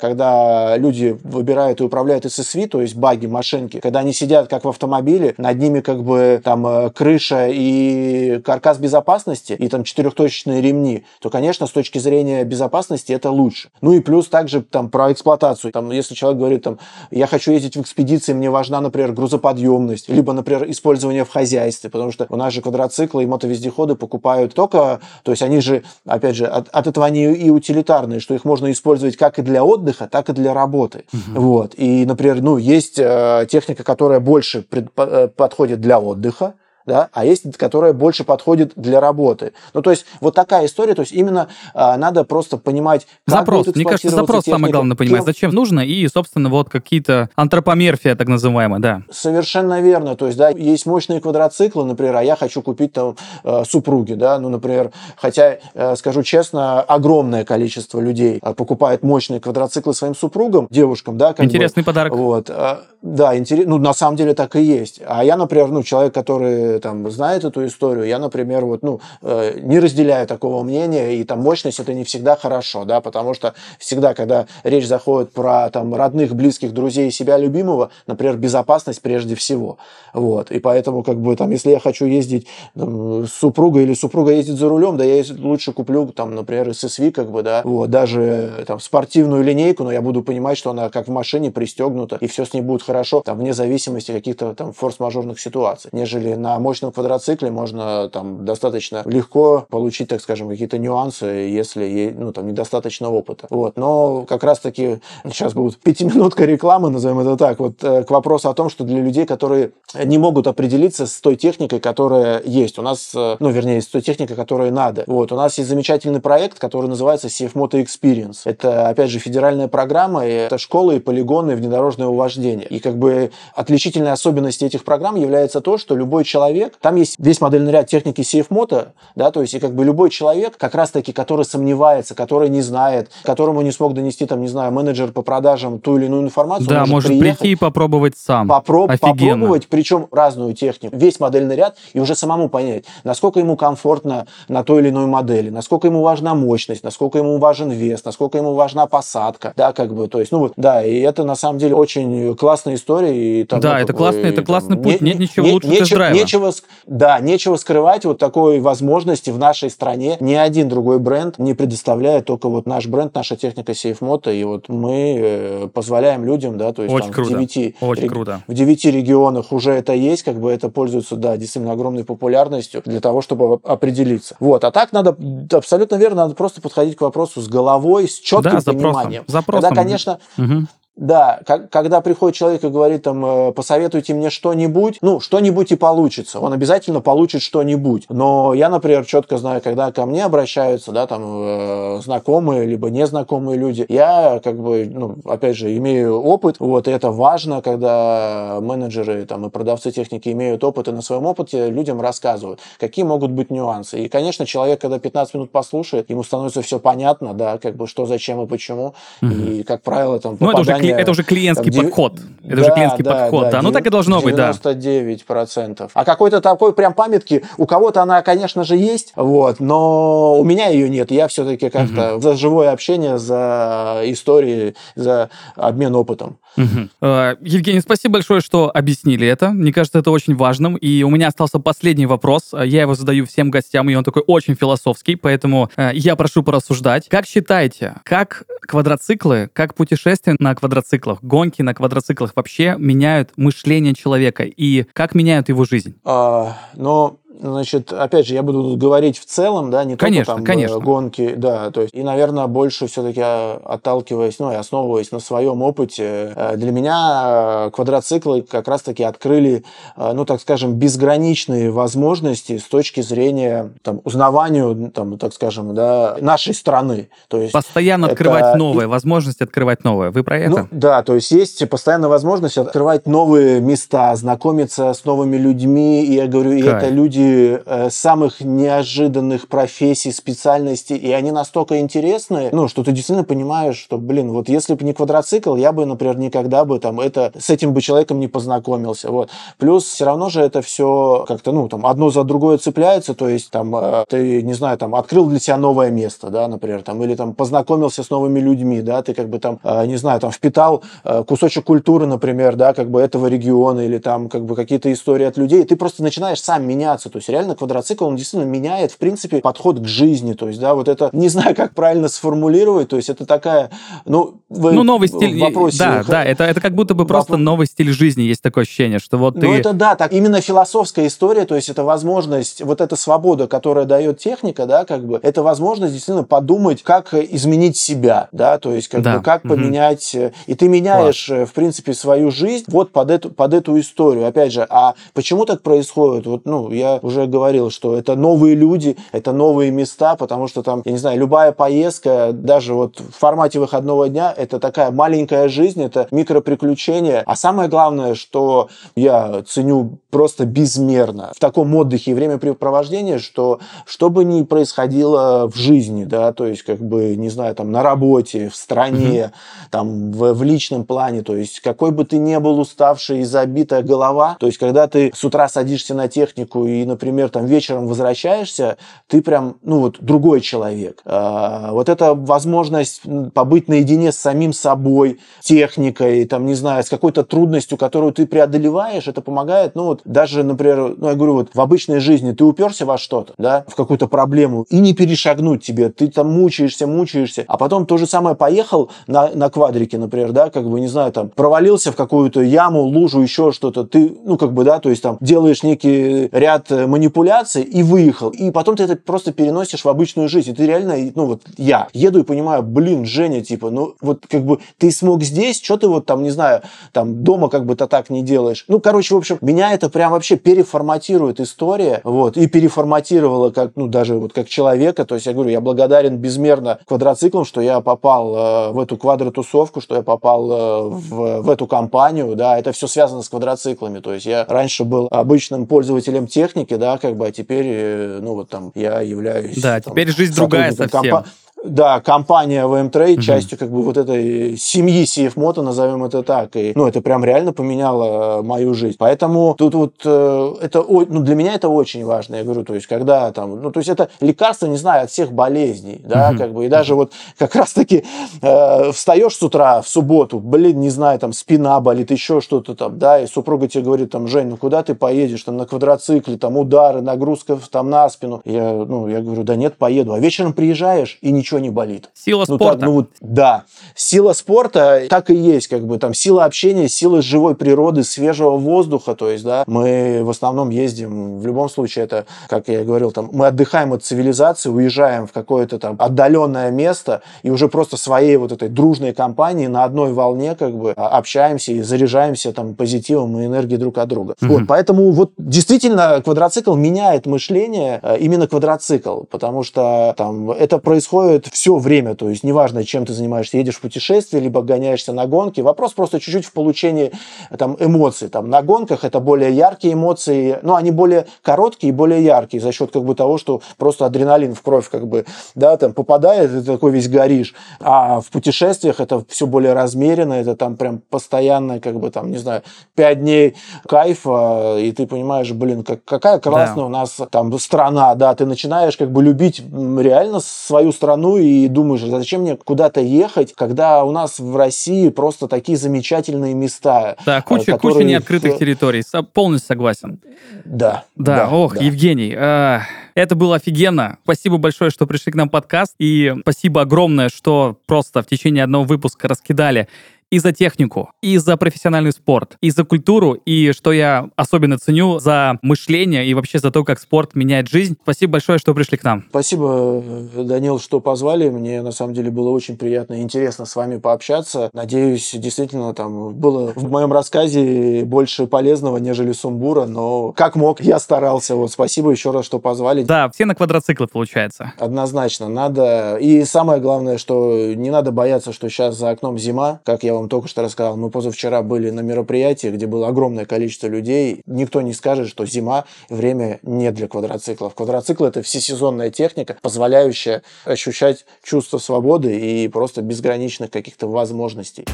когда люди выбирают и управляют SSV, то есть баги, машинки, когда они сидят как в автомобиле, над ними как бы там э, крыша и каркас безопасности, и там четырехточечные ремни, то, конечно, с точки зрения безопасности это лучше. Ну и плюс также там про эксплуатацию. Там, если человек говорит, там, я хочу ездить в экспедиции, мне важна, например, грузоподъемность, либо, например, использование в хозяйстве, потому что у нас же квадроциклы и мотовездеходы покупают только, то есть они же, опять же, от, от этого они и утилитарные, что их можно использовать как и для отдыха, так и для работы. Вот. И, например, ну, есть э, техника, которая больше пред- э, подходит для отдыха, да, а есть, которая больше подходит для работы. Ну, то есть, вот такая история, то есть, именно а, надо просто понимать, как Запрос. Мне кажется, запрос самое техника, главное понимать, кем- зачем нужно, и, собственно, вот какие-то антропомерфия, так называемая, да. Совершенно верно. То есть, да, есть мощные квадроциклы, например, а я хочу купить там э, супруги, да, ну, например, хотя, э, скажу честно, огромное количество людей э, покупает мощные квадроциклы своим супругам, девушкам, да, как бы. Интересный подарок. Вот, а, да, интересно, ну, на самом деле так и есть. А я, например, ну, человек, который там знает эту историю, я, например, вот, ну, э, не разделяю такого мнения, и там мощность это не всегда хорошо, да, потому что всегда, когда речь заходит про там родных, близких, друзей себя любимого, например, безопасность прежде всего, вот, и поэтому, как бы, там, если я хочу ездить там, с супругой или супруга ездит за рулем, да, я лучше куплю, там, например, SSV, как бы, да, вот, даже э, там спортивную линейку, но я буду понимать, что она как в машине пристегнута, и все с ней будет хорошо, там, вне зависимости каких-то там форс-мажорных ситуаций, нежели на мощном квадроцикле можно там достаточно легко получить, так скажем, какие-то нюансы, если ну, там недостаточно опыта. Вот. Но как раз-таки сейчас будет пятиминутка рекламы, назовем это так, вот э, к вопросу о том, что для людей, которые не могут определиться с той техникой, которая есть. У нас, э, ну, вернее, с той техникой, которая надо. Вот. У нас есть замечательный проект, который называется CF Moto Experience. Это, опять же, федеральная программа, это школы и полигоны внедорожного вождения. И как бы отличительной особенностью этих программ является то, что любой человек, там есть весь модельный ряд техники Moto, да, то есть и как бы любой человек, как раз-таки, который сомневается, который не знает, которому не смог донести, там, не знаю, менеджер по продажам ту или иную информацию, Да, он может приехать, прийти и попробовать сам. попроб- Офигенно. попробовать, причем разную технику, весь модельный ряд, и уже самому понять, насколько ему комфортно на той или иной модели, насколько ему важна мощность, насколько ему важен вес, насколько ему важна посадка, да, как бы, то есть, ну вот, да, и это на самом деле очень классная история. И, там, Да, ну, это классный- это классный путь, нет ничего лучше нечего, тест-драйва. нечего, ск- да, нечего скрывать вот такой возможности в нашей стране. Ни один другой бренд не предоставляет, только вот наш бренд, наша техника SafeMoto, и вот мы э, позволяем людям, да, то есть Очень там, круто. в девяти Очень рег- круто. в девяти регионах уже это есть, как бы это пользуется, да, действительно огромной популярностью для того, чтобы оп- определиться. Вот, а так надо, абсолютно верно, надо просто подходить к вопросу с головой, с четким Да, запросом. пониманием. Запросом. Когда, конечно, Мгм. Да, как- когда приходит человек и говорит, там, э, посоветуйте мне что-нибудь, ну, что-нибудь и получится. Он обязательно получит что-нибудь. Но я, например, четко знаю, когда ко мне обращаются, да, там, э, знакомые, либо незнакомые люди, я, как бы, ну, опять же, имею опыт, вот, и это важно, когда менеджеры, там, и продавцы техники имеют опыт, и на своем опыте людям рассказывают, какие могут быть нюансы. И, конечно, человек, когда 15 минут послушает, ему становится все понятно, да, как бы, что, зачем и почему. И, как правило, там, Ну, уже, кли- это уже клиентский там, подход. Это уже да, клиентский да, подход, да. Ну, так и должно быть, да. 99%. А какой-то такой прям памятки, у кого-то она, конечно же, есть, вот, но у меня ее нет. Я все-таки как-то за живое общение, за истории, за обмен опытом. Угу. Евгений, спасибо большое, что объяснили это. Мне кажется, это очень важным. И у меня остался последний вопрос. Я его задаю всем гостям, и он такой очень философский, поэтому э, я прошу порассуждать. Как считаете, как квадроциклы, как путешествия на квадроциклах, гонки на квадроциклах вообще меняют мышление человека и как меняют его жизнь? А, ну, Значит, опять же, я буду говорить в целом, да, не конечно, только там конечно. гонки, да, то есть, и, наверное, больше все-таки отталкиваясь, ну, и основываясь на своем опыте, э, для меня э, квадроциклы как раз-таки открыли, э, ну, так скажем, безграничные возможности с точки зрения, там, узнаванию, там, так скажем, да, нашей страны. То есть Постоянно это... открывать новые, возможности открывать новое. Вы про это? Ну, да, то есть есть постоянная возможность открывать новые места, знакомиться с новыми людьми, и я говорю, и это люди э, самых неожиданных профессий, специальностей, и они настолько интересные, ну, что ты действительно понимаешь, что, блин, вот если бы не квадроцикл, я бы, например, никогда бы там это, с этим бы человеком не познакомился, вот. Плюс все равно же это все как-то, ну, там, одно за другое цепляется, то есть, там, э, ты, не знаю, там, открыл для себя новое место, да, например, там, или там познакомился с новыми людьми, да, ты как бы там, э, не знаю, там, впитал кусочек культуры, например, да, как бы этого региона, или там, как бы какие-то истории от людей, ты просто начинаешь сам меняться, то есть реально квадроцикл, он действительно меняет, в принципе, подход к жизни. То есть, да, вот это, не знаю, как правильно сформулировать, то есть это такая, ну, вы ну новый стиль, вопросе, да, да, это, это как будто бы просто новый стиль жизни, есть такое ощущение, что вот ты... Ну это да, так, именно философская история, то есть это возможность, вот эта свобода, которая дает техника, да, как бы, это возможность действительно подумать, как изменить себя, да, то есть как да. бы, как угу. поменять, и ты меняешь, Класс. в принципе, свою жизнь вот под эту, под эту историю, опять же, а почему так происходит? Вот, ну, я уже говорил, что это новые люди, это новые места, потому что там, я не знаю, любая поездка, даже вот в формате выходного дня, это такая маленькая жизнь, это микроприключения. А самое главное, что я ценю просто безмерно в таком отдыхе и времяпрепровождении, что что бы ни происходило в жизни, да, то есть как бы, не знаю, там на работе, в стране, mm-hmm. там в, в личном плане, то есть какой бы ты ни был уставший и забитая голова, то есть когда ты с утра садишься на технику и, например, там вечером возвращаешься, ты прям, ну вот, другой человек. А, вот эта возможность побыть наедине с самим собой, техникой, там, не знаю, с какой-то трудностью, которую ты преодолеваешь, это помогает, ну вот, даже, например, ну я говорю, вот в обычной жизни ты уперся во что-то, да, в какую-то проблему, и не перешагнуть тебе, ты там мучаешься, мучаешься, а потом то же самое поехал на, на квадрике, например, да, как бы, не знаю, там, провалился в какую-то яму, лужу, еще что-то, ты, ну, как бы, да, то есть там делаешь некий ряд манипуляций, манипуляции и выехал. И потом ты это просто переносишь в обычную жизнь. И ты реально, ну вот я еду и понимаю, блин, Женя, типа, ну вот как бы ты смог здесь, что ты вот там, не знаю, там дома как бы то так не делаешь. Ну, короче, в общем, меня это прям вообще переформатирует история, вот, и переформатировала как, ну, даже вот как человека. То есть я говорю, я благодарен безмерно квадроциклам, что я попал э, в эту квадротусовку, что я попал э, в, в эту компанию, да, это все связано с квадроциклами. То есть я раньше был обычным пользователем техники, да, как бы, а теперь, э, ну, вот там, я являюсь... Да, там, теперь жизнь другая совсем. Компа- да, компания VMTrade угу. частью как бы вот этой семьи CF Moto, назовем это так. И, ну, это прям реально поменяло мою жизнь. Поэтому тут вот э, это, ну, для меня это очень важно. Я говорю, то есть, когда там, ну, то есть, это лекарство, не знаю, от всех болезней, да, угу. как бы, и даже вот как раз-таки э, встаешь с утра в субботу, блин, не знаю, там, спина болит, еще что-то там, да, и супруга тебе говорит, там, Жень, ну, куда ты поедешь, там, на квадроцикле, там, удары, нагрузка там на спину. Я, ну, я говорю, да нет, поеду. А вечером приезжаешь, и ничего ничего не болит. Сила ну, спорта. Так, ну, вот, да. Сила спорта так и есть, как бы там сила общения, сила живой природы, свежего воздуха. То есть, да, мы в основном ездим, в любом случае, это, как я говорил, там, мы отдыхаем от цивилизации, уезжаем в какое-то там отдаленное место и уже просто своей вот этой дружной компании на одной волне как бы общаемся и заряжаемся там позитивом и энергией друг от друга. Mm-hmm. Вот, поэтому вот действительно квадроцикл меняет мышление, э, именно квадроцикл, потому что там это происходит все время, то есть неважно, чем ты занимаешься, едешь в путешествие, либо гоняешься на гонки, вопрос просто чуть-чуть в получении там, эмоций. Там, на гонках это более яркие эмоции, но они более короткие и более яркие за счет как бы того, что просто адреналин в кровь как бы, да, там попадает, и ты такой весь горишь. А в путешествиях это все более размеренно, это там прям постоянно, как бы там, не знаю, пять дней кайфа, и ты понимаешь, блин, как, какая классная да. у нас там страна, да, ты начинаешь как бы любить реально свою страну, страну и думаешь, зачем мне куда-то ехать, когда у нас в России просто такие замечательные места. Да, куча, которые... куча неоткрытых территорий. Полностью согласен. Да. Да, да ох, да. Евгений, э, это было офигенно. Спасибо большое, что пришли к нам подкаст. И спасибо огромное, что просто в течение одного выпуска раскидали и за технику, и за профессиональный спорт, и за культуру, и, что я особенно ценю, за мышление и вообще за то, как спорт меняет жизнь. Спасибо большое, что пришли к нам. Спасибо, Данил, что позвали. Мне, на самом деле, было очень приятно и интересно с вами пообщаться. Надеюсь, действительно, там было в моем рассказе больше полезного, нежели сумбура, но как мог, я старался. Вот спасибо еще раз, что позвали. Да, все на квадроциклы, получается. Однозначно, надо. И самое главное, что не надо бояться, что сейчас за окном зима, как я вам только что рассказал, мы позавчера были на мероприятии, где было огромное количество людей. Никто не скажет, что зима, время не для квадроциклов. Квадроцикл – это всесезонная техника, позволяющая ощущать чувство свободы и просто безграничных каких-то возможностей.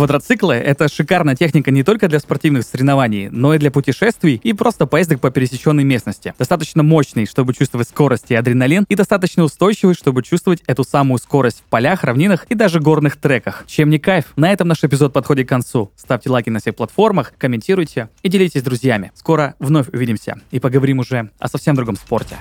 Квадроциклы — это шикарная техника не только для спортивных соревнований, но и для путешествий и просто поездок по пересеченной местности. Достаточно мощный, чтобы чувствовать скорость и адреналин, и достаточно устойчивый, чтобы чувствовать эту самую скорость в полях, равнинах и даже горных треках. Чем не кайф? На этом наш эпизод подходит к концу. Ставьте лайки на всех платформах, комментируйте и делитесь с друзьями. Скоро вновь увидимся и поговорим уже о совсем другом спорте.